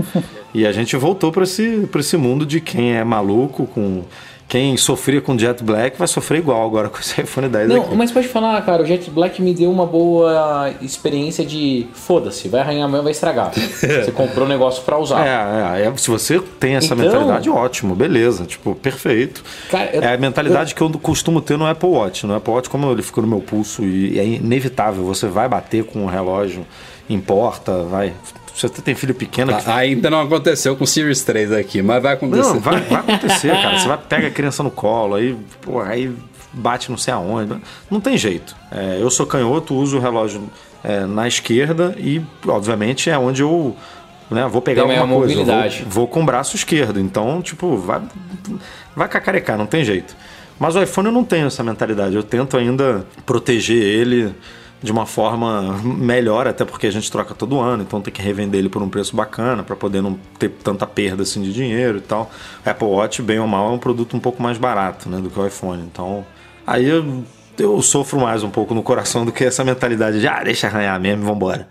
e a gente voltou para esse, pra esse mundo de quem é maluco, com quem sofria com Jet Black, vai sofrer igual agora com esse iPhone 10 Não, aqui. mas pode falar, cara, o Jet Black me deu uma boa experiência de foda-se, vai arranhar amanhã, vai estragar. Você comprou um negócio pra usar. É, é, é, se você tem essa Então- mentalidade, ótimo, beleza, tipo, perfeito. Cara, eu- é a mentalidade que eu costumo ter no Apple Watch. No Apple Watch, como ele ficou no meu pulso e é inevitável, você vai bater com o relógio, importa, vai. Se você tem filho pequeno, que A- Ainda não aconteceu com o Series 3 aqui, mas vai acontecer. não, vai, vai acontecer, cara. Você vai pega a criança no colo, aí, pô, aí bate não sei aonde. Não tem jeito. É, eu sou canhoto, uso o relógio é, na esquerda e, obviamente, é onde eu né, vou pegar Tem alguma coisa. Vou, mobilidade. vou com o braço esquerdo. Então, tipo, vai, vai cacarecar, não tem jeito. Mas o iPhone eu não tenho essa mentalidade. Eu tento ainda proteger ele de uma forma melhor, até porque a gente troca todo ano, então tem que revender ele por um preço bacana para poder não ter tanta perda assim de dinheiro e tal. Apple Watch, bem ou mal, é um produto um pouco mais barato, né, do que o iPhone. Então, aí eu, eu sofro mais um pouco no coração do que essa mentalidade de ah, deixa arranhar mesmo, vambora.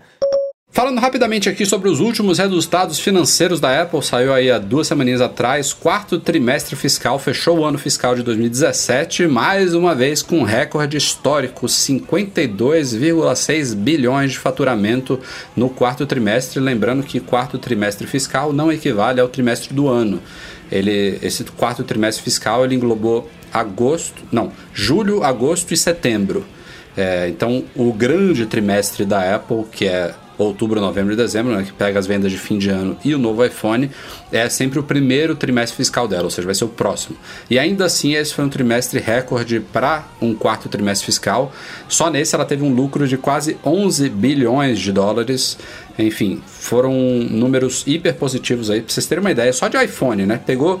Falando rapidamente aqui sobre os últimos resultados financeiros da Apple, saiu aí há duas semaninhas atrás, quarto trimestre fiscal, fechou o ano fiscal de 2017, mais uma vez com recorde histórico, 52,6 bilhões de faturamento no quarto trimestre, lembrando que quarto trimestre fiscal não equivale ao trimestre do ano. Ele, esse quarto trimestre fiscal ele englobou agosto, não, julho, agosto e setembro. É, então, o grande trimestre da Apple, que é outubro, novembro e dezembro, né, que pega as vendas de fim de ano e o novo iPhone, é sempre o primeiro trimestre fiscal dela, ou seja, vai ser o próximo. E ainda assim, esse foi um trimestre recorde para um quarto trimestre fiscal. Só nesse ela teve um lucro de quase 11 bilhões de dólares. Enfim, foram números hiper positivos aí, para vocês terem uma ideia, só de iPhone, né? Pegou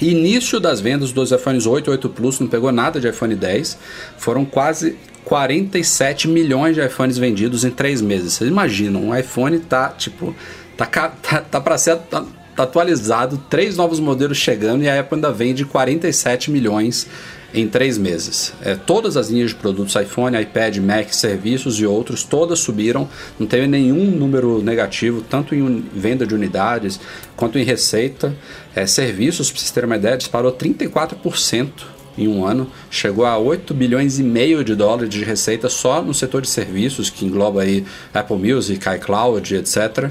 Início das vendas dos iPhones 8 e 8 Plus, não pegou nada de iPhone 10. Foram quase 47 milhões de iPhones vendidos em três meses. Vocês imaginam, um iPhone tá tipo. tá, tá, tá para ser tá, tá atualizado, três novos modelos chegando e a Apple ainda vende 47 milhões em três meses. É, todas as linhas de produtos iPhone, iPad, Mac, serviços e outros, todas subiram, não teve nenhum número negativo, tanto em venda de unidades quanto em receita. É, serviços, para vocês terem uma ideia, disparou 34% em um ano, chegou a 8 bilhões e meio de dólares de receita só no setor de serviços, que engloba aí Apple Music, iCloud, etc.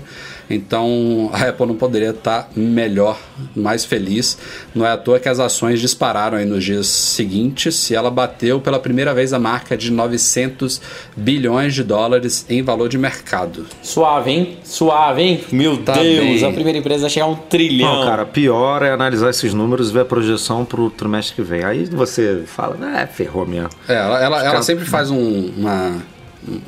Então a Apple não poderia estar melhor, mais feliz. Não é à toa que as ações dispararam aí nos dias seguintes e ela bateu pela primeira vez a marca de 900 bilhões de dólares em valor de mercado. Suave, hein? Suave, hein? Meu Tá Deus, bem. a primeira empresa a chegar a um trilhão. Não, cara, pior é analisar esses números e ver a projeção pro trimestre que vem. Aí você fala, é, ferrou mesmo. É, ela, ela, ela sempre faz um- uma,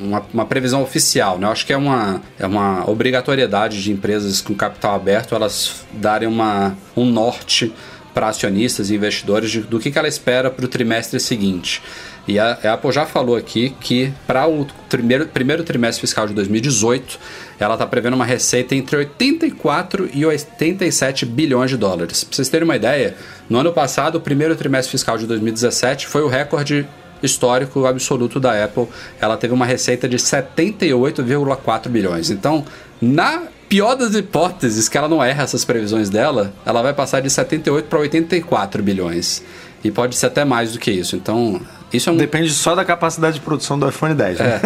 uma, uma previsão oficial, né? Eu acho que é uma, é uma obrigatoriedade de empresas com capital aberto elas darem uma, um norte para acionistas e investidores de- do que, que ela espera para o trimestre seguinte. E a, a Apple já falou aqui que para o primeiro, primeiro trimestre fiscal de 2018, ela está prevendo uma receita entre 84 e 87 bilhões de dólares. Para vocês terem uma ideia, no ano passado, o primeiro trimestre fiscal de 2017 foi o recorde histórico absoluto da Apple. Ela teve uma receita de 78,4 bilhões. Então, na pior das hipóteses que ela não erra essas previsões dela, ela vai passar de 78 para 84 bilhões. E pode ser até mais do que isso. Então, isso é um Depende só da capacidade de produção do iPhone 10. Né?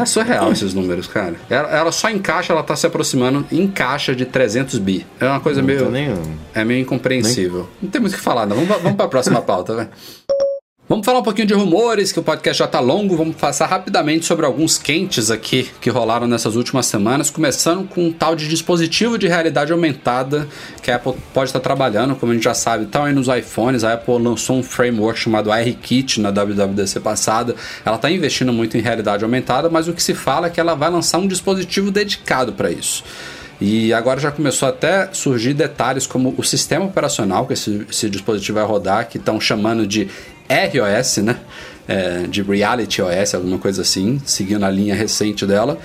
é surreal esses números, cara. Ela, ela só encaixa, ela tá se aproximando, encaixa de 300 bi. É uma coisa meio. tô nem- É meio incompreensível. Não tem muito o que falar, não. Vamos, vamos pra próxima pauta, vai. Vamos falar um pouquinho de rumores, que o podcast já tá longo. Vamos passar rapidamente sobre alguns quentes aqui que rolaram nessas últimas semanas. Começando com um tal de dispositivo de realidade aumentada que a Apple pode estar trabalhando, como a gente já sabe, tá aí nos iPhones. A Apple lançou um framework chamado ARKit na WWDC passada. Ela está investindo muito em realidade aumentada, mas o que se fala é que ela vai lançar um dispositivo dedicado para isso. E agora já começou até surgir detalhes como o sistema operacional que esse, esse dispositivo vai rodar, que estão chamando de ROS, né? É, de Reality OS, alguma coisa assim, seguindo a linha recente dela.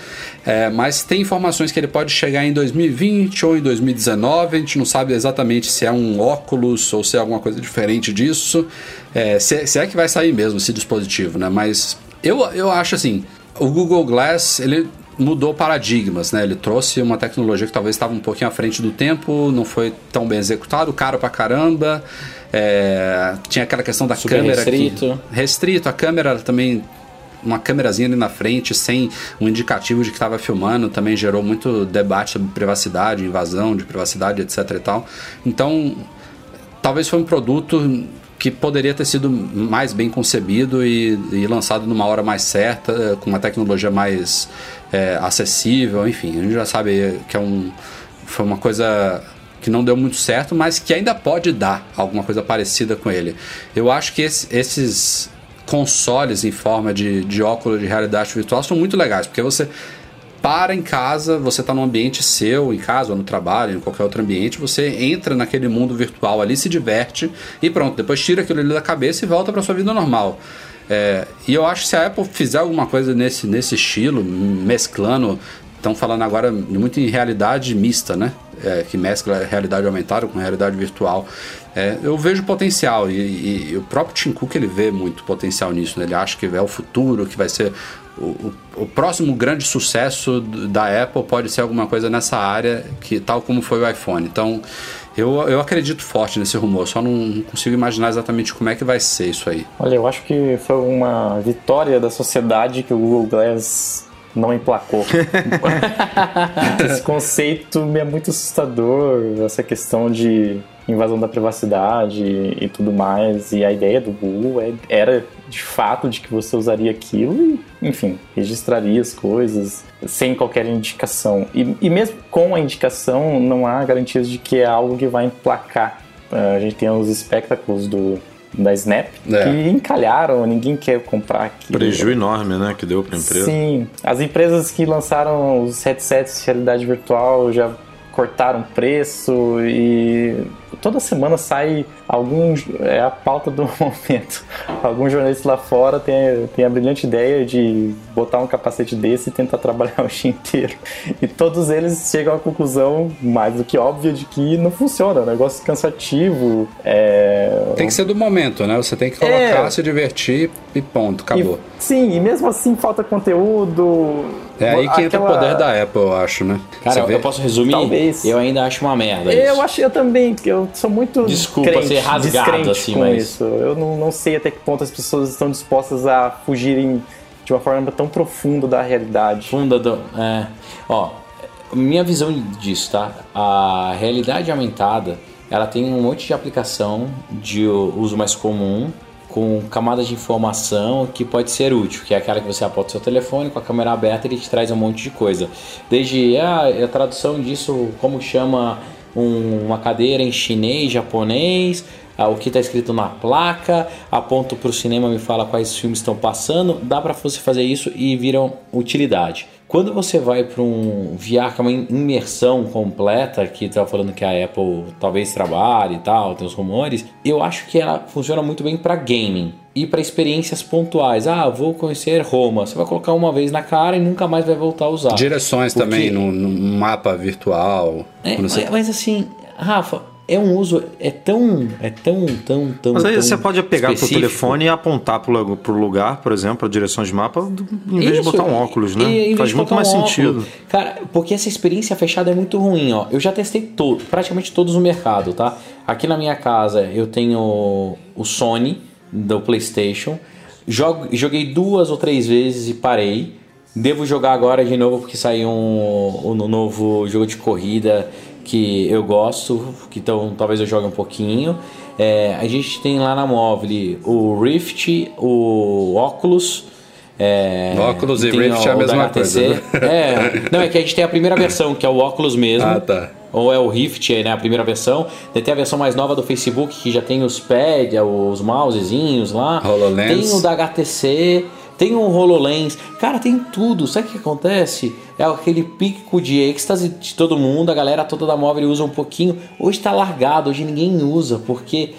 É, mas tem informações que ele pode chegar em 2020 ou em 2019. A gente não sabe exatamente se é um óculos ou se é alguma coisa diferente disso. É, se, se é que vai sair mesmo esse dispositivo, né? Mas eu, eu acho assim: o Google Glass ele mudou paradigmas, né? Ele trouxe uma tecnologia que talvez estava um pouquinho à frente do tempo, não foi tão bem executado, caro pra caramba. É, tinha aquela questão da Super câmera restrito. Que, restrito, a câmera também uma câmerazinha ali na frente sem um indicativo de que estava filmando também gerou muito debate sobre privacidade, invasão de privacidade, etc e tal. Então, talvez foi um produto que poderia ter sido mais bem concebido e, e lançado numa hora mais certa, com uma tecnologia mais é, acessível, enfim, a gente já sabe que é um, foi uma coisa que não deu muito certo, mas que ainda pode dar alguma coisa parecida com ele. Eu acho que esse, esses consoles em forma de, de óculos de realidade virtual são muito legais, porque você para em casa, você está num ambiente seu, em casa ou no trabalho, em qualquer outro ambiente, você entra naquele mundo virtual ali, se diverte e pronto, depois tira aquilo ali da cabeça e volta para sua vida normal. É, e eu acho que se a Apple fizer alguma coisa nesse, nesse estilo, mesclando, estão falando agora muito em realidade mista, né? É, que mescla realidade aumentada com realidade virtual. É, eu vejo potencial e, e- e o próprio Tim Cook ele vê muito potencial nisso. Né? Ele acha que é o futuro, que vai ser o, o, o próximo grande sucesso da Apple pode ser alguma coisa nessa área, que tal como foi o iPhone. Então, eu, eu acredito forte nesse rumor, só não consigo imaginar exatamente como é que vai ser isso aí. Olha, eu acho que foi uma vitória da sociedade que o Google Glass não emplacou. Esse conceito me é muito assustador, essa questão de invasão da privacidade e tudo mais. E a ideia do Google é- era de fato de que você usaria aquilo e, enfim, registraria as coisas sem qualquer indicação. E, e mesmo com a indicação, não há garantias de que é algo que vai emplacar. Ah, A gente tem os espectáculos do da Snap É. que encalharam, ninguém quer comprar aquilo. Prejuízo enorme, né? Que deu pra empresa. Sim, as empresas que lançaram os headsets de realidade virtual já cortaram preço e toda semana sai algum é a pauta do momento. Algum jornalista lá fora tem, tem a brilhante ideia de botar um capacete desse e tentar trabalhar o dia inteiro. E todos eles chegam à conclusão mais do que óbvia de que não funciona, é um negócio cansativo. É... Tem que ser do momento, né? Você tem que colocar, É. se divertir e ponto, acabou. E- sim, e mesmo assim falta conteúdo. É aí que entra o Aquela- poder da Apple, eu acho, né? Cara, eu, eu posso resumir? Talvez. Eu ainda acho uma merda Eu isso. acho eu também, que eu sou muito Desculpa crente, ser rasgado assim, com mas- isso. Eu não, não sei até que ponto as pessoas estão dispostas a fugirem de uma forma tão profunda da realidade. Funda do. É. Ó, minha visão disso, tá? A realidade aumentada ela tem um monte de aplicação de uso mais comum com camadas de informação que pode ser útil, que é aquela que você aponta o seu telefone com a câmera aberta ele te traz um monte de coisa. Desde ah, a tradução disso, como chama um- uma cadeira em chinês, japonês, ah, o que está escrito na placa, aponto para o cinema, me fala quais filmes estão passando, dá para você fazer isso e viram utilidade. Quando você vai para um VR, que é uma imersão completa, que estava falando que a Apple talvez trabalhe e tal, tem os rumores, eu acho que ela funciona muito bem para gaming e para experiências pontuais. Ah, vou conhecer Roma. Você vai colocar uma vez na cara e nunca mais vai voltar a usar. Direções Porque- também no, no mapa virtual. É, mas, mas assim, Rafa, é um uso, é tão, é tão, tão, tão. Mas aí tão você pode pegar pro específico. telefone e apontar pro, lu- pro lugar, por exemplo, a direção de mapa, em vez de botar um óculos, né? Faz muito mais sentido. Cara, porque essa experiência fechada é muito ruim, ó. Eu já testei todo, praticamente todos no mercado, tá? Aqui na minha casa eu tenho o Sony do PlayStation. Jogo, joguei duas ou três vezes e parei. Devo jogar agora de novo porque saiu um, um novo jogo de corrida que eu gosto, que então talvez eu jogue um pouquinho. É, a gente tem lá na móvel o Rift, o Oculus. É, Oculus e Rift é a o mesma HTC. coisa, É, não, é que a gente tem a primeira versão, que é o Oculus mesmo. Ah, tá. Ou é o Rift, né, a primeira versão. Tem a versão mais nova do Facebook, que já tem os pads, os mousezinhos lá. HoloLens. Tem o da HTC, tem o HoloLens. Cara, tem tudo. Sabe o que acontece? É aquele pico de êxtase de todo mundo, a galera toda da móvel usa um pouquinho. Hoje tá largado, hoje ninguém usa, porque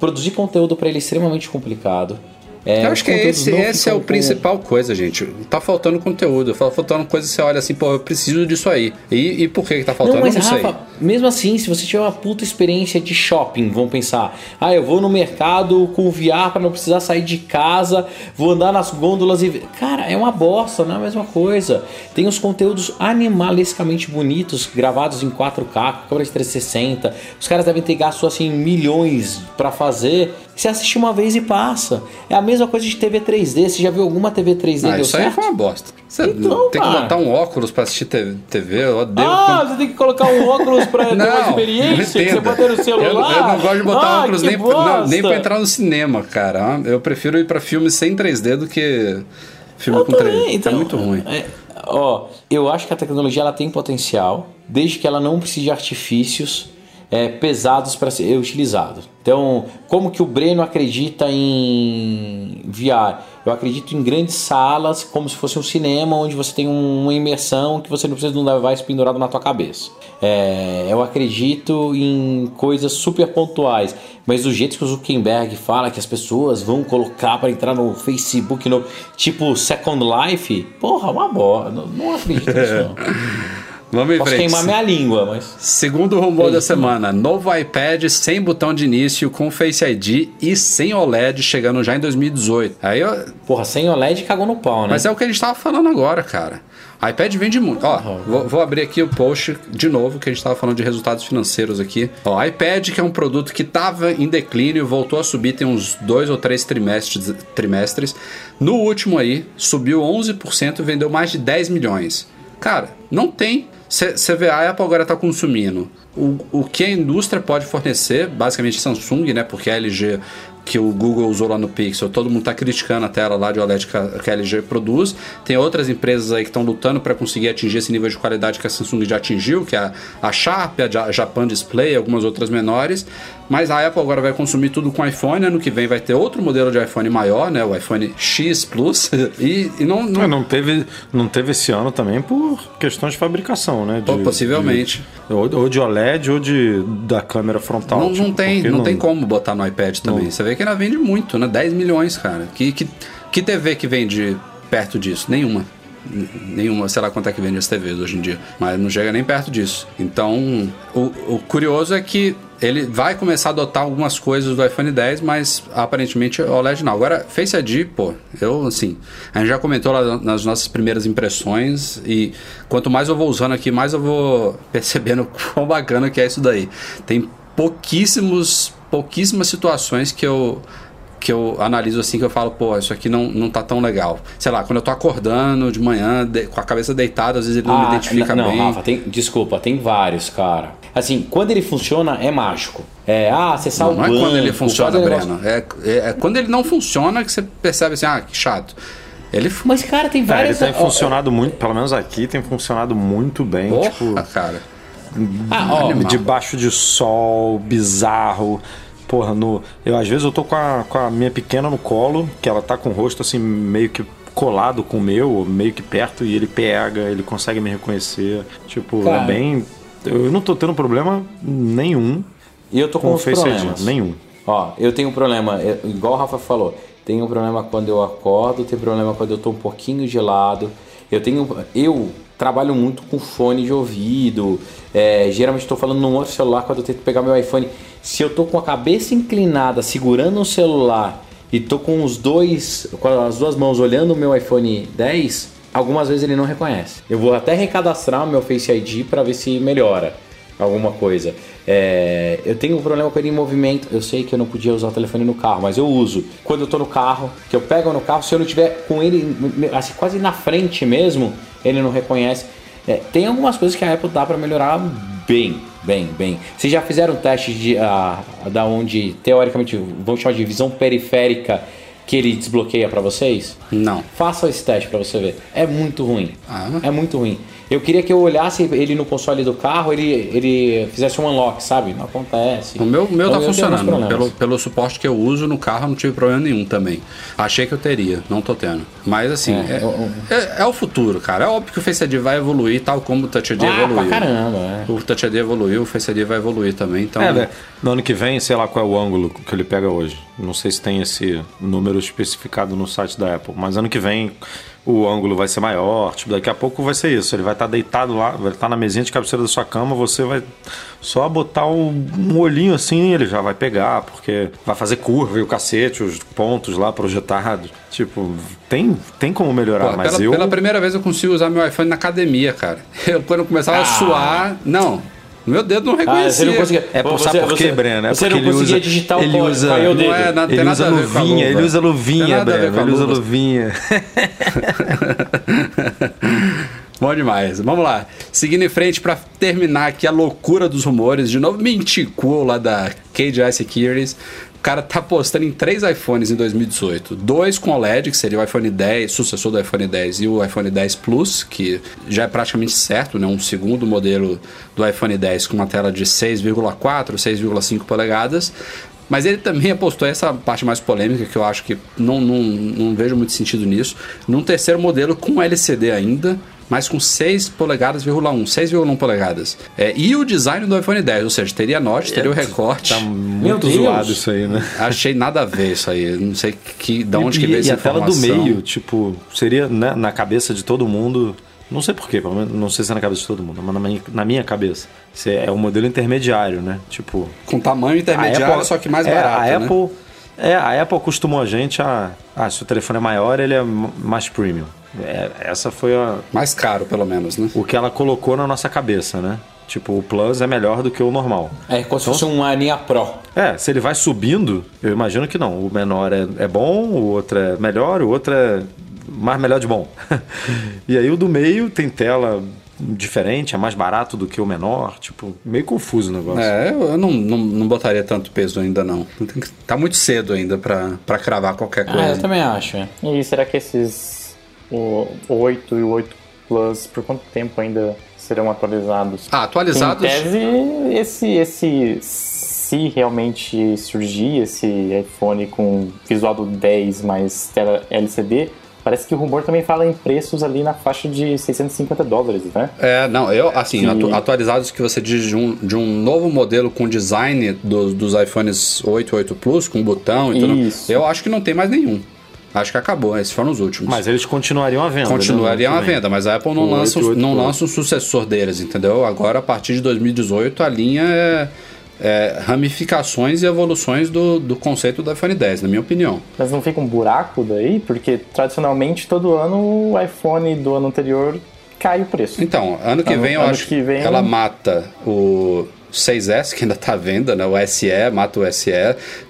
produzir conteúdo para ele é extremamente complicado. É, Eu acho que conteúdos esse, esse é com- principal coisa, gente. Tá faltando conteúdo. Tá faltando coisa que você olha assim, pô, eu preciso disso aí. E, e por que, que tá faltando? Não, mas não sei. Rafa, mesmo assim, se você tiver uma puta experiência de shopping, vamos pensar, ah, eu vou no mercado com VR para não precisar sair de casa, vou andar nas gôndolas e. Cara, é uma bosta, não é a mesma coisa. Tem os conteúdos animalescamente bonitos, gravados em 4K, com câmera de 360. Os caras devem ter gasto assim milhões para fazer. Você assiste uma vez e passa. É a mesma coisa de TV 3D. Você já viu alguma TV 3D Ah, isso aí certo? foi uma bosta. Você Então, tem que botar um óculos pra assistir TV, eu odeio. Ah, quando- você tem que colocar um óculos pra ter uma experiência que você no Eu, celular. eu não gosto de botar ah, óculos nem, não, nem pra entrar no cinema, cara. Eu prefiro ir pra filme sem 3D do que filme Eu com também, 3D. então, é muito ruim. é, ó, eu acho que a tecnologia ela tem potencial, desde que ela não precise de artifícios é, pesados para ser utilizado. Então, como que o Breno acredita em VR? Eu acredito em grandes salas, como se fosse um cinema, onde você tem um, uma imersão que você não precisa de um device pendurado na tua cabeça. É, eu acredito em coisas super pontuais, mas do jeito que o Zuckerberg fala que as pessoas vão colocar para entrar no Facebook, no tipo Second Life, porra, uma boa. Não, não acredito nisso, não. Vamos em Posso frente. queimar minha língua, mas. Segundo rumor da semana, novo iPad sem botão de início, com Face ID e sem OLED, chegando já em 2018. Aí eu, Porra, sem OLED cagou no pau, né? Mas é o que a gente tava falando agora, cara. iPad vende muito. Ó, vou, vou abrir aqui o post de novo, que a gente tava falando de resultados financeiros aqui. Ó, iPad, que é um produto que tava em declínio, voltou a subir tem uns dois ou três trimestres. trimestres. No último aí, subiu 11% e vendeu mais de 10 milhões. Cara, não tem. Você vê, a Apple agora tá consumindo o, o que a indústria pode fornecer, basicamente Samsung, né? Porque a LG que o Google usou lá no Pixel, todo mundo está criticando a tela lá de OLED que a, LG produz. Tem outras empresas aí que estão lutando para conseguir atingir esse nível de qualidade que a Samsung já atingiu, que é a, Sharp, a Ja- Japan Display, algumas outras menores. Mas a Apple agora vai consumir tudo com iPhone. Ano que vem vai ter outro modelo de iPhone maior, né? O iPhone X Plus. e, e não, não, Mas não teve, não teve esse ano também por questões de fabricação, né? De- possivelmente. de- ou, ou de OLED ou de, da câmera frontal. Não, não tipo, tem, porque não, tem como botar no iPad também. Não. Você vê que ela vende muito, né? 10 milhões, cara. Que, que, que TV que vende perto disso? Nenhuma. Nenhuma, sei lá quanto é que vende as TVs hoje em dia. Mas não chega nem perto disso. Então, o, o curioso é que ele vai começar a adotar algumas coisas do iPhone 10, mas aparentemente o OLED não. Agora, Face ID, pô, eu assim, a gente já comentou lá nas nossas primeiras impressões e quanto mais eu vou usando aqui, mais eu vou percebendo quão bacana que é isso daí. Tem pouquíssimos, pouquíssimas situações que eu que eu analiso assim que eu falo, pô, isso aqui não, não tá tão legal. Sei lá, quando eu tô acordando de manhã, de- com a cabeça deitada, às vezes ele não me identifica Ah, não, bem. Rafa, tem, desculpa, tem vários, cara. Assim, quando ele funciona, é mágico. É, ah, acessar Não, o não é banco, quando ele funciona, Breno. É, é, é quando ele não funciona que você percebe assim, ah, que chato. Ele Mas, cara, tem É, ele tem ó, funcionado muito, pelo menos aqui, tem funcionado muito bem. Porra, tipo, cara. Ah, ó, Animal. debaixo de sol, bizarro. Porra, no, eu às vezes eu tô com a, com a minha pequena no colo, que ela tá com o rosto assim meio que colado com o meu, ou meio que perto, e ele pega, ele consegue me reconhecer. Tipo, Cara. é bem. Eu não tô tendo problema nenhum E eu tô com, com Face problemas. ID. Nenhum. Ó, eu tenho um problema, é, igual o Rafa falou, tenho um problema quando eu acordo, tenho problema quando eu tô um pouquinho gelado. Eu tenho. Eu trabalho muito com fone de ouvido. é, geralmente estou falando num outro celular quando eu tento pegar meu iPhone. Se eu tô com a cabeça inclinada, segurando o celular e tô com os dois. com as duas mãos olhando o meu iPhone 10, algumas vezes ele não reconhece. Eu vou até recadastrar o meu Face ID para ver se melhora alguma coisa. É, eu tenho um problema com ele em movimento. Eu sei que eu não podia usar o telefone no carro, mas eu uso. Quando eu tô no carro, que eu pego no carro, se eu não tiver com ele assim, quase na frente mesmo, ele não reconhece. É, tem algumas coisas que a Apple dá para melhorar bem, bem, bem. Vocês já fizeram teste de ah, da onde teoricamente vamos chamar de visão periférica que ele desbloqueia para vocês? Não. Faça esse teste pra você ver. É muito ruim. Ah. É muito ruim. Eu queria que eu olhasse ele no console do carro, ele, ele fizesse um unlock, sabe? Não acontece. O meu, o meu Então, tá eu tenho alguns funcionando. Pelo, pelo suporte que eu uso no carro, não tive problema nenhum também. Achei que eu teria, não tô tendo. Mas assim, É, é, o- é- é o futuro, cara. É óbvio que o Face ID vai evoluir, tal como o Touch ID Ah, evoluiu. pra caramba, é. O Touch ID evoluiu, o Face ID vai evoluir também. Então, É, né? No ano que vem, sei lá qual é o ângulo que ele pega hoje. Não sei se tem esse número especificado no site da Apple, mas ano que vem o ângulo vai ser maior. Tipo, daqui a pouco vai ser isso. Ele vai estar deitado lá, vai estar na mesinha de cabeceira da sua cama, você vai só botar um, um olhinho assim, ele já vai pegar, porque vai fazer curva e o cacete, os pontos lá projetados. Tipo, tem, tem como melhorar, Pô, mas pela, eu. pela primeira vez eu consigo usar meu iPhone na academia, cara. Eu, quando eu começava a suar, não. Meu dedo não Ah, reconhecia. você não. É por, sabe por quê, você- Breno? É você porque não ele conseguia usa, digitar o ele usa, caiu o dedo. Não é, não tem ele usa luvinha, ele usa luvinha, Breno. Ele usa luvinha. Bom demais. Vamos lá. Seguindo em frente para terminar aqui a loucura dos rumores. De novo, Minticool lá da KGI Securities. Cara tá postando em três iPhones em 2018. Dois com OLED, que seria o iPhone 10, sucessor do iPhone 10, e o iPhone 10 Plus, que já é praticamente certo, né? Um segundo modelo do iPhone 10 com uma tela de 6,4, 6,5 polegadas. Mas ele também apostou essa parte mais polêmica, que eu acho que não, não, não vejo muito sentido nisso. Num terceiro modelo com LCD ainda, mas com 6 polegadas, 1, 6,1 polegadas. É, e o design do iPhone 10, ou seja, teria notch, teria o recorte. Tá muito zoado isso aí, né? Achei nada a ver isso aí. Não sei que, de onde e, que veio e essa a tela do informação. meio, tipo, seria né, na cabeça de todo mundo Não sei porquê, pelo menos não sei se é na cabeça de todo mundo, mas na minha, na minha cabeça. Esse é o modelo intermediário, né? Tipo. Com tamanho intermediário, Apple- só que mais é, barato. A né? Apple, é, a Apple acostumou a gente a. Ah, se o telefone é maior, ele é mais premium. É, essa foi a- Mais caro, pelo menos, né? o que ela colocou na nossa cabeça, né? Tipo, o Plus é melhor do que o normal. É como se fosse uma linha Pro. É, se ele vai subindo, eu imagino que não. O menor é, é bom, o outro é melhor, o outro é mais melhor de bom. e aí o do meio tem tela diferente, é mais barato do que o menor. Tipo, meio confuso o negócio. É, eu não, não, não botaria tanto peso ainda, não. Tá muito cedo ainda pra, pra cravar qualquer Ah, coisa. eu também acho. é. E será que esses o 8 e o 8 Plus, por quanto tempo ainda serão atualizados? Ah, atualizados. Em tese, esse, esse, se realmente surgir esse iPhone com visual do 10 mais tela LCD, parece que o rumor também fala em preços ali na faixa de 650 dólares, né? É, não, eu, assim, Que- atu- atualizados que você diz de um, de um novo modelo com design do- dos iPhones 8 e 8 Plus, com botão e tudo. Eu acho que não tem mais nenhum. Acho que acabou, esses foram os últimos. Mas eles continuariam à venda. Continuaria né, à venda, mas a Apple não, O lança, 8, um- não 8 lança um sucessor deles, entendeu? Agora, a partir de 2018, a linha é, é ramificações e evoluções do, do conceito do iPhone 10, na minha opinião. Mas não fica um buraco daí? Porque tradicionalmente todo ano o iPhone do ano anterior cai o preço. Então, ano que Ano- vem eu ano acho que vem- ela mata o 6S, que ainda tá à venda, né? O SE, mata o SE.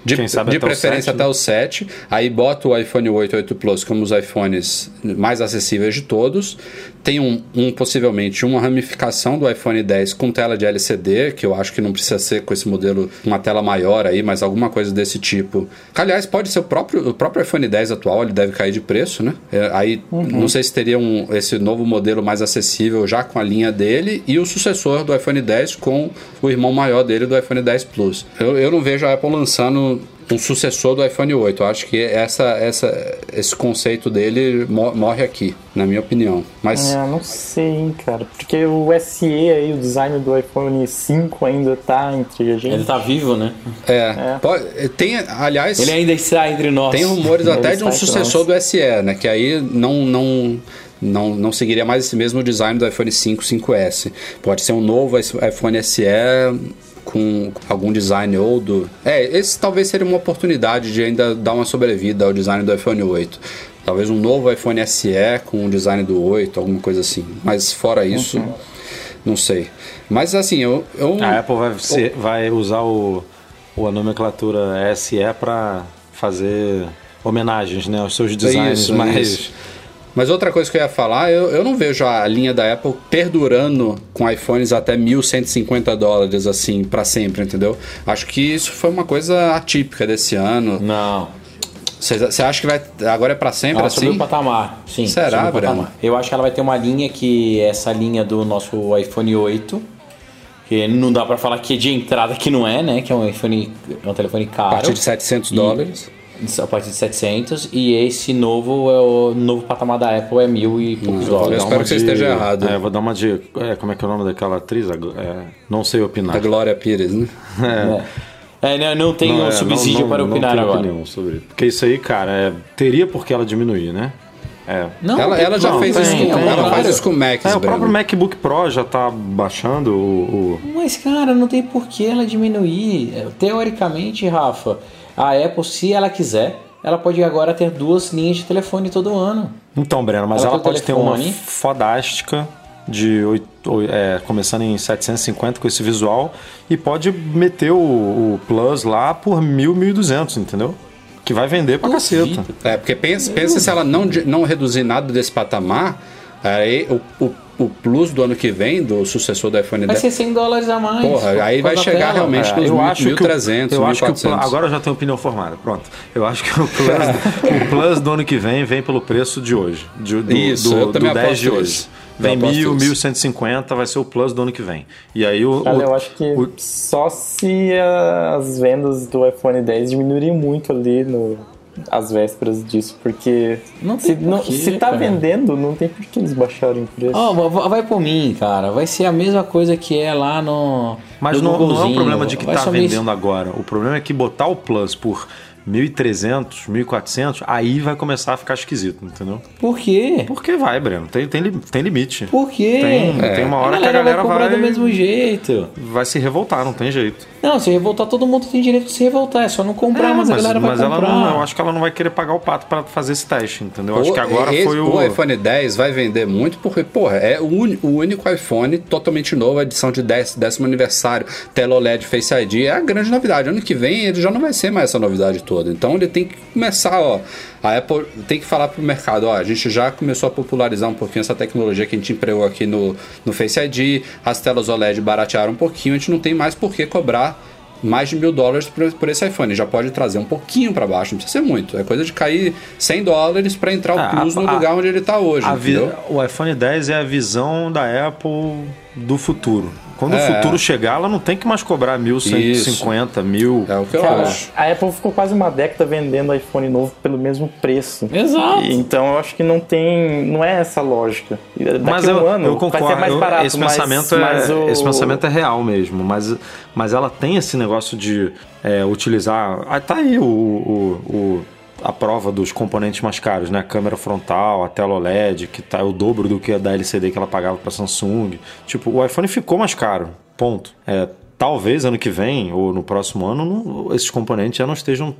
De, de preferência 7, até o 7. Aí bota o iPhone 8 e 8 Plus como os iPhones mais acessíveis de todos. Tem um, um, possivelmente uma ramificação do iPhone 10 com tela de LCD, que eu acho que não precisa ser com esse modelo, uma tela maior aí, mas alguma coisa desse tipo. Que, aliás, pode ser o próprio, o próprio iPhone 10 atual, ele deve cair de preço, né? É, aí não sei se teria um, esse novo modelo mais acessível já com a linha dele e o sucessor do iPhone 10 com o irmão maior dele do iPhone 10 Plus. Eu, eu não vejo a Apple lançando um sucessor do iPhone 8. Eu acho que essa, essa, esse conceito dele mo- morre aqui, na minha opinião. Mas É, não sei, hein, cara. Porque o SE aí, o design do iPhone 5 ainda tá entre a gente. Ele tá vivo, né? é, pode- tem, aliás, Ele ainda está entre nós. tem rumores até de um sucessor do SE, né? Que aí não não não, não seguiria mais esse mesmo design do iPhone 5, 5S. Pode ser um novo iPhone SE com algum design ou do. É, esse talvez seria uma oportunidade de ainda dar uma sobrevida ao design do iPhone 8. Talvez um novo iPhone SE com o design do 8, alguma coisa assim. Mas fora isso, não sei. Mas assim, eu. eu A Apple vai, ser- vai usar o, o- a nomenclatura SE para fazer homenagens né, aos seus designs Isso, mais. Mas outra coisa que eu ia falar, eu, eu não vejo a linha da Apple perdurando com iPhones até 1.150 dólares, assim, para sempre, entendeu? Acho que isso foi uma coisa atípica desse ano. Não. Você acha que vai agora é para sempre Ela subiu assim? o patamar. Sim, Será, subiu o patamar. Breno? Eu acho que ela vai ter uma linha que é essa linha do nosso iPhone 8. Que não dá pra falar que é de entrada que não é, né? Que é um iPhone, um telefone caro. A partir de 700 E- dólares. A partir de 700 e esse novo é o novo patamar da Apple é mil e poucos eu dólares. espero que você esteja errado. É, vou dar uma de. é, como é que é o nome daquela atriz? É, não sei opinar. Da Glória Pires, né? É, não, não tem um é, subsídio não- para não opinar tenho agora. opinião sobre. Porque isso aí, cara, é, teria por que ela diminuir, né? É. Não, ela, tem- ela já não, fez tem, isso, tem, com- ela claro. faz isso com o Max, É, o próprio MacBook Pro já tá baixando o. o- Mas, cara, não tem por que ela diminuir. É, Teoricamente, Rafa, a Apple, se ela quiser, ela pode agora ter duas linhas de telefone todo ano. Então, Breno, mas Ela ela pode ter uma telefone. fodástica de oito- oi- é, começando em 750 com esse visual e pode meter o, o Plus lá por 1.000, 1.200, entendeu? Que vai vender pra Duvido. caceta. É, porque pensa, pensa se ela não, não reduzir nada desse patamar, aí o, o, o plus do ano que vem, do sucessor do iPhone Vai 10, ser 100 dólares a mais. Porra, aí vai chegar tela. realmente É, nos eu acho que o- 1.300, eu acho que o 1.400. Pla- agora eu já tenho opinião formada. Pronto. Eu acho que o Plus, o Plus do ano que vem vem pelo preço de hoje. de- do, Isso, do, eu também do 10 aposto de hoje. isso. Vem Eu aposto 1.000, isso. 1.150, vai ser o Plus do ano que vem. E aí o. Cara, o- eu acho que o- só se as vendas do iPhone 10 diminuírem muito ali no às vésperas disso, porque Não se, tem não- porquê, se tá cara. vendendo, não tem por que eles baixarem o preço. Ó, va- vai por mim, cara. Vai ser a mesma coisa que é lá no. Mas no não, não é o problema de que Vai tá vendendo agora. O problema é que botar o Plus por 1.300, 1.400, aí vai começar a ficar esquisito, entendeu? Por quê? Porque vai, Breno. Tem, tem, tem limite. Por quê? Tem, tem uma hora que a galera vai comprar vai, do mesmo jeito. vai se revoltar, não tem jeito. Não, se revoltar, todo mundo tem direito de se revoltar. É só não comprar, É, mas, a mas galera vai mas ela comprar. não, eu acho que ela não vai querer pagar o pato pra fazer esse teste, entendeu? Eu acho O- que agora esse- foi o. iPhone 10 vai vender muito porque, porra, é o, uni- o único iPhone totalmente novo, a edição de 10, décimo aniversário, tela OLED Face ID, é a grande novidade. Ano que vem ele já não vai ser mais essa novidade toda. Então ele tem que começar, ó. A Apple tem que falar pro mercado, ó, a gente já começou a popularizar um pouquinho essa tecnologia que a gente empregou aqui no, no Face ID, as telas OLED baratearam um pouquinho, a gente não tem mais por que cobrar mais de mil dólares por, por esse iPhone. Já pode trazer um pouquinho para baixo, não precisa ser muito. É coisa de cair 100 dólares para entrar o Ah, Plus a- no a- lugar onde ele tá hoje. A vi-? O iPhone 10 é a visão da Apple do futuro. Quando É. o futuro chegar, ela não tem que mais cobrar 1.150, mil. É o que eu Cara, acho. a Apple ficou quase uma década vendendo iPhone novo pelo mesmo preço. Exato. E, então eu acho que não tem. não é essa lógica. E Daqui Mas eu, um ano eu vai concordo. ser mais eu- barato, esse, mas- pensamento é, mas o- esse pensamento é real mesmo. Mas, mas ela tem esse negócio de é, utilizar. Ah, tá aí o, o- o- a prova dos componentes mais caros, né? A câmera frontal, a tela OLED, que tá o dobro do que a da LCD que ela pagava para Samsung. Tipo, o iPhone ficou mais caro. Ponto. É, talvez ano que vem ou no próximo ano não- esses componentes já não estejam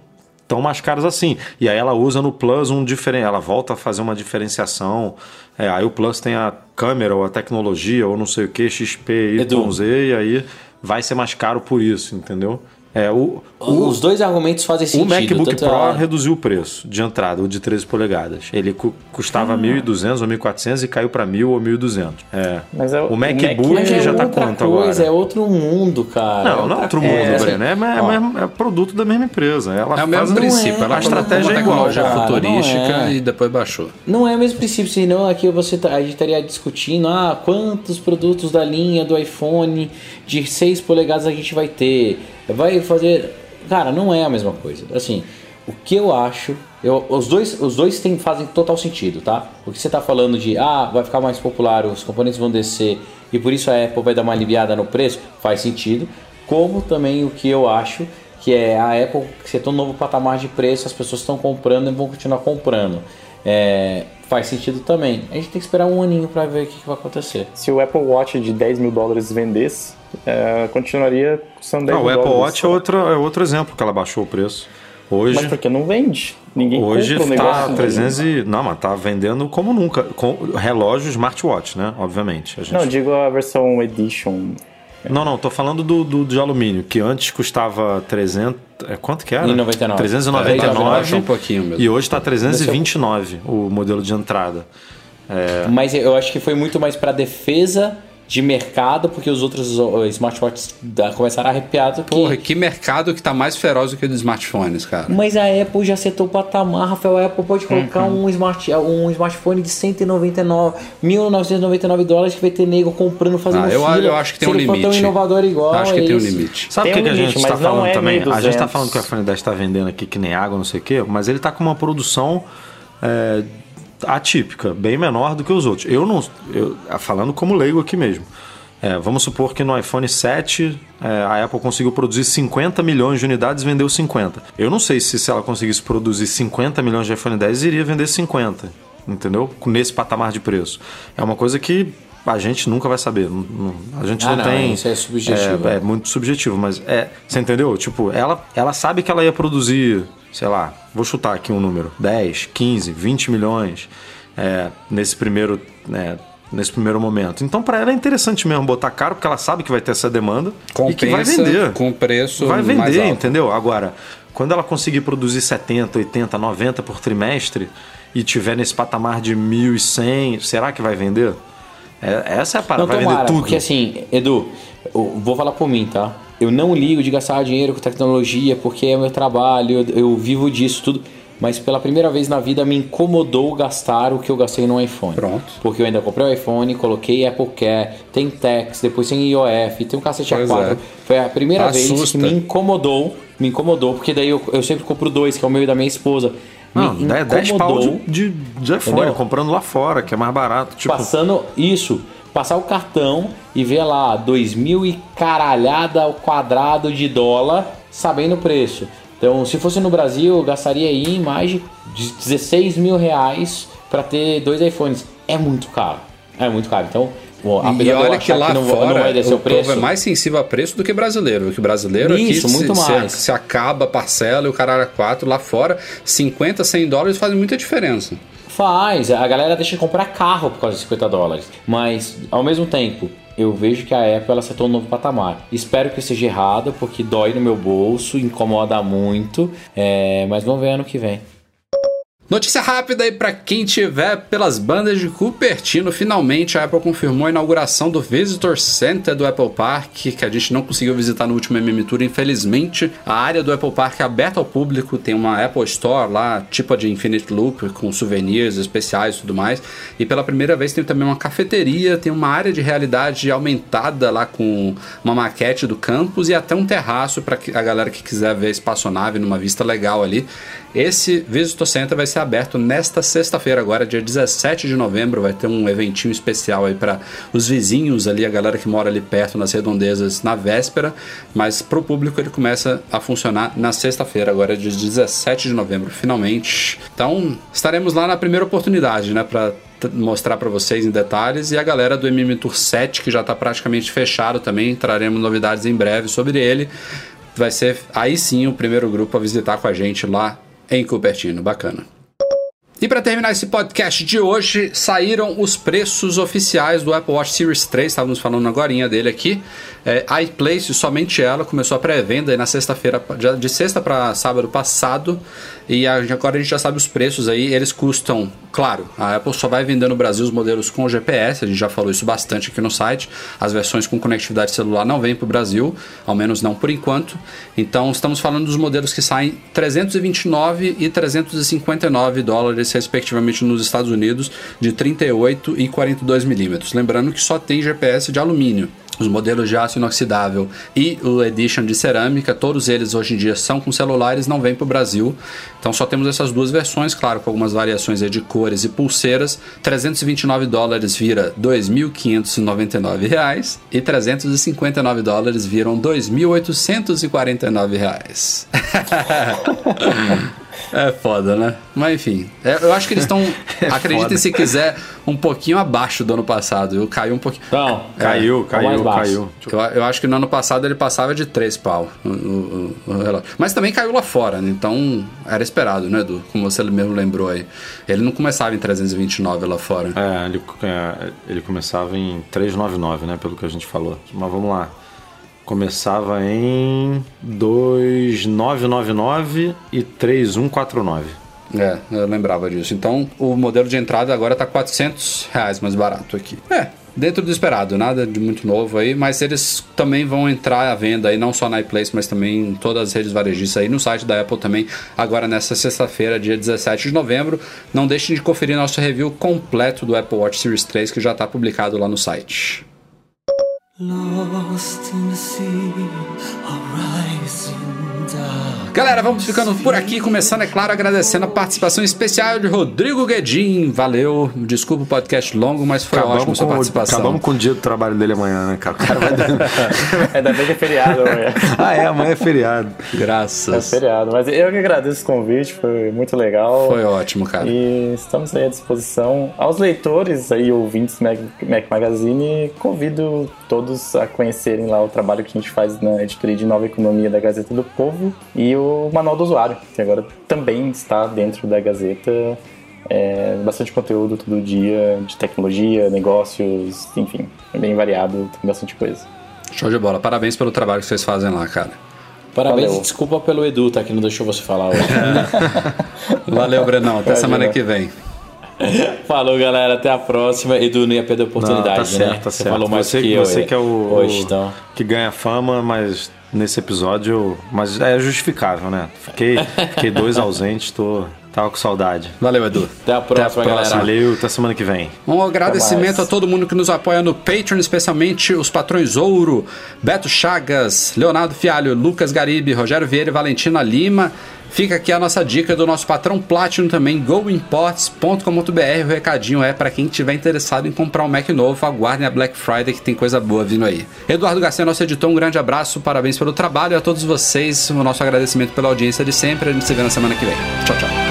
tão mais caros assim. E aí ela usa no Plus um diferente, ela volta a fazer uma diferenciação. É, aí o Plus tem a câmera ou a tecnologia ou não sei o que, XP. YZ, e aí vai ser mais caro por isso, entendeu? É, o, o, Os dois argumentos fazem o sentido. MacBook tanto Pro a- reduziu o preço de entrada, o de 13 polegadas. Ele cu- custava Ah. 1.200 ou 1.400 e caiu para 1.000 ou 1.200. É. Mas é o- o o MacBook Mac Mas já é tá quanto coisa, agora? é outro mundo, cara. Não, não é outro mundo, É, assim, Breno. É, é, é produto da mesma empresa. Ela É o mesmo princípio. é. Ela a estratégia é uma igual. cara, futurística não é. e depois baixou. Não é o mesmo princípio, senão aqui você tá- a gente estaria discutindo ah, quantos produtos da linha do iPhone de 6 polegadas a gente vai ter. Vai fazer. Cara, não é a mesma coisa. Assim, o que eu acho. eu- os dois, os dois tem, fazem total sentido, tá? O que você tá falando de ah, vai ficar mais popular, os componentes vão descer e por isso a Apple vai dar uma aliviada no preço, faz sentido. Como também o que eu acho que é a Apple que tem um novo patamar de preço, as pessoas estão comprando e vão continuar comprando. É, faz sentido também. A gente tem que esperar um aninho para ver o que, que vai acontecer. Se o Apple Watch de 10 mil dólares vendesse, é, continuaria custando 10 Não, o mil Apple dólares. Watch é outro, é outro exemplo que ela baixou o preço. Hoje, Mas porque não vende. Ninguém hoje compra o tá negócio. 300 e... Não, mas tá vendendo como nunca. Com relógio smartwatch, né? Obviamente. A gente... Não, digo a versão Edition. Não, não, tô falando do, do de alumínio, que antes custava 300. É, quanto que era? 399. 399. Baixou um pouquinho mesmo. E hoje tá 329 o modelo de entrada. Mas eu acho que foi muito mais para defesa de mercado, porque os outros smartwatches começaram a arrepiar do que... Porra, que mercado que tá mais feroz do que o dos smartphones, cara. Mas a Apple já setou o patamar, Rafael. A Apple pode colocar Uhum. um, smart, um smartphone de 199, 1.999 dólares que vai ter nego comprando, fazendo Ah, eu- fila. eu acho que tem um for tão limite. inovador igual, Acho que é tem um isso. limite. Sabe o que, um que a limite, gente tá não falando é também? A gente 1200. tá falando que o iPhone 10 tá vendendo aqui que nem água, não sei o quê, mas ele tá com uma produção é, atípica, bem menor do que os outros. Eu não. Eu, falando como leigo aqui mesmo. É, vamos supor que no iPhone 7 é, a Apple conseguiu produzir 50 milhões de unidades e vendeu 50. Eu não sei se, se ela conseguisse produzir 50 milhões de iPhone 10 iria vender 50, entendeu? Nesse patamar de preço. É uma coisa que a gente nunca vai saber. A gente Ah, não, não, tem. isso é subjetivo. É, é muito subjetivo, mas é. Você entendeu? Tipo, ela, ela sabe que ela ia produzir, sei lá, vou chutar aqui um número: 10, 15, 20 milhões é, nesse primeiro. né, Nesse primeiro momento. Então, para ela é interessante mesmo botar caro, porque ela sabe que vai ter essa demanda e que vai Compensa vender. com preço Vai mais vender, alto. entendeu? Agora, quando ela conseguir produzir 70, 80, 90 por trimestre e tiver nesse patamar de 1.100, será que vai vender? É, essa é a parada, Não, vai tomara, vender tudo. porque assim, Edu, eu vou falar por mim, tá? Eu não ligo de gastar dinheiro com tecnologia, porque é meu trabalho, eu, eu vivo disso tudo. Mas pela primeira vez na vida me incomodou gastar o que eu gastei no iPhone. Pronto. Porque eu ainda comprei o iPhone, coloquei Apple Care, tem Tex, depois tem IOF, tem um cacete Pois A4. é. Foi a primeira vez Assusta. que me incomodou, me incomodou, porque daí eu, eu sempre compro dois, que é o meu e da minha esposa. Não, me 10, 10 pau de, de, de iPhone, Entendeu? comprando lá fora, que é mais barato. Tipo, Passando isso, passar o cartão e ver lá, dois mil e caralhada ao quadrado de dólar, sabendo o preço. Então, se fosse no Brasil, eu gastaria aí mais de 16 mil reais para ter dois iPhones. É muito caro. É muito caro. Então, Bom, e olha que lá não, vai- fora não o preço. povo é mais sensível a preço do que brasileiro. Que brasileiro Isso, aqui muito se, mais. Se, se acaba a parcela e o cara era 4 lá fora, 50, 100 dólares fazem muita diferença. Faz, a galera deixa de comprar carro por causa de 50 dólares. Mas, ao mesmo tempo, eu vejo que a Apple ela acertou um novo patamar. Espero que eu esteja errado, porque dói no meu bolso, incomoda muito. é, mas vamos ver ano que vem. Notícia rápida aí pra quem tiver pelas bandas de Cupertino. Finalmente a Apple confirmou a inauguração do Visitor Center do Apple Park, que a gente não conseguiu visitar no último MM Tour, infelizmente. A área do Apple Park é aberta ao público, tem uma Apple Store lá, tipo de Infinite Loop, com souvenirs especiais e tudo mais. E pela primeira vez tem também uma cafeteria, tem uma área de realidade aumentada lá com uma maquete do campus e até um terraço para a galera que quiser ver a espaçonave numa vista legal ali. Esse Visitor Center vai ser aberto nesta sexta-feira, agora, dia 17 de novembro. Vai ter um eventinho especial aí para os vizinhos ali, a galera que mora ali perto nas redondezas na véspera. Mas para o público ele começa a funcionar na sexta-feira, agora, dia 17 de novembro, finalmente. Então estaremos lá na primeira oportunidade, né? Para mostrar para vocês em detalhes e a galera do MM Tour 7 que já está praticamente fechado também traremos novidades em breve sobre ele vai ser aí sim o primeiro grupo a visitar com a gente lá em Cupertino. Bacana. E para terminar esse podcast de hoje, saíram os preços oficiais do Apple Watch Series 3, estávamos falando agora dele aqui. É, iPlace, somente ela, começou a pré-venda na sexta-feira, de sexta para sábado passado. E agora a gente já sabe os preços aí, eles custam, claro, a Apple só vai vender no Brasil os modelos com GPS, a gente já falou isso bastante aqui no site. As versões com conectividade celular não vêm para o Brasil, ao menos não por enquanto. Então estamos falando dos modelos que saem 329 e 359 dólares, respectivamente, nos Estados Unidos, de 38 e 42 milímetros. Lembrando que só tem GPS de alumínio. Os modelos de aço inoxidável e o Edition de cerâmica, todos eles hoje em dia são com celulares, não vêm para o Brasil. Então só temos essas duas versões, claro, com algumas variações de cores e pulseiras. 329 dólares vira 2.599 reais e 359 dólares viram 2.849 reais. É foda, né? Mas enfim, é, eu acho que eles estão, acreditem se quiser, um pouquinho abaixo do ano passado. Eu caí um pouquinho. Caiu, é, o mais caiu, caiu. Eu, eu acho que no ano passado ele passava de 3 pau o, o- o-. Mas também caiu lá fora, né? Então era esperado, né, Edu? Como você mesmo lembrou aí. Ele não começava em 329 lá fora. É, ele, é, ele começava em 399, né? Pelo que a gente falou. Mas vamos lá. Começava em 2999 e 3149. É, eu lembrava disso. Então o modelo de entrada agora tá 400 reais mais barato aqui. É. Dentro do esperado, nada de muito novo aí, mas eles também vão entrar à venda aí, não só na iPlace, mas também em todas as redes varejistas aí, no site da Apple também, agora nessa sexta-feira, dia 17 de novembro. Não deixem de conferir nosso review completo do Apple Watch Series 3, que já está publicado lá no site. Lost in the sea of Galera, vamos ficando por aqui, começando, é claro, agradecendo a participação especial de Rodrigo Guedin. Valeu, desculpa o podcast longo, mas foi ótimo Acabamos sua com, participação. acabamos com o dia do trabalho dele amanhã, né, cara? O cara vai... Ainda bem que é feriado amanhã. ah, é, amanhã é feriado. É Graças. feriado. Mas eu que agradeço o convite, foi muito legal. Foi ótimo, cara. E estamos aí à disposição. Aos leitores aí, ouvintes do Mac, Mac Magazine, convido todos a conhecerem lá o trabalho que a gente faz na editoria de Nova Economia da Gazeta do Povo e o Manual do Usuário, que agora também está dentro da Gazeta. É, bastante conteúdo todo dia de tecnologia, negócios, enfim, é bem variado, tem bastante coisa. Show de bola. Parabéns pelo trabalho que vocês fazem lá, cara. Parabéns Valeu. e desculpa pelo Edu, tá? Que não deixou você falar hoje. Valeu, Brenão. Até semana que vem. Falou, galera. Até a próxima. Edu não ia perder a Não, oportunidade, tá né? certo, tá você certo. falou mais você que eu. você que é o, Hoje, o- então. que ganha fama, mas nesse episódio, mas é justificável, né? Fiquei, fiquei dois ausentes, tô tava com saudade. Valeu, Edu. Até a próxima, galera. Valeu, até semana que vem. Um agradecimento a todo mundo que nos apoia no Patreon, especialmente os patrões Ouro, Beto Chagas, Leonardo Fialho, Lucas Garibe, Rogério Vieira e Valentina Lima. Fica aqui a nossa dica do nosso patrão Platinum também, goimports.com.br. O recadinho é para quem tiver interessado em comprar um Mac novo, aguardem a Black Friday que tem coisa boa vindo aí. Eduardo Garcia, nosso editor, um grande abraço, parabéns pelo trabalho e a todos vocês, o nosso agradecimento pela audiência de sempre. A gente se vê na semana que vem. Tchau, tchau.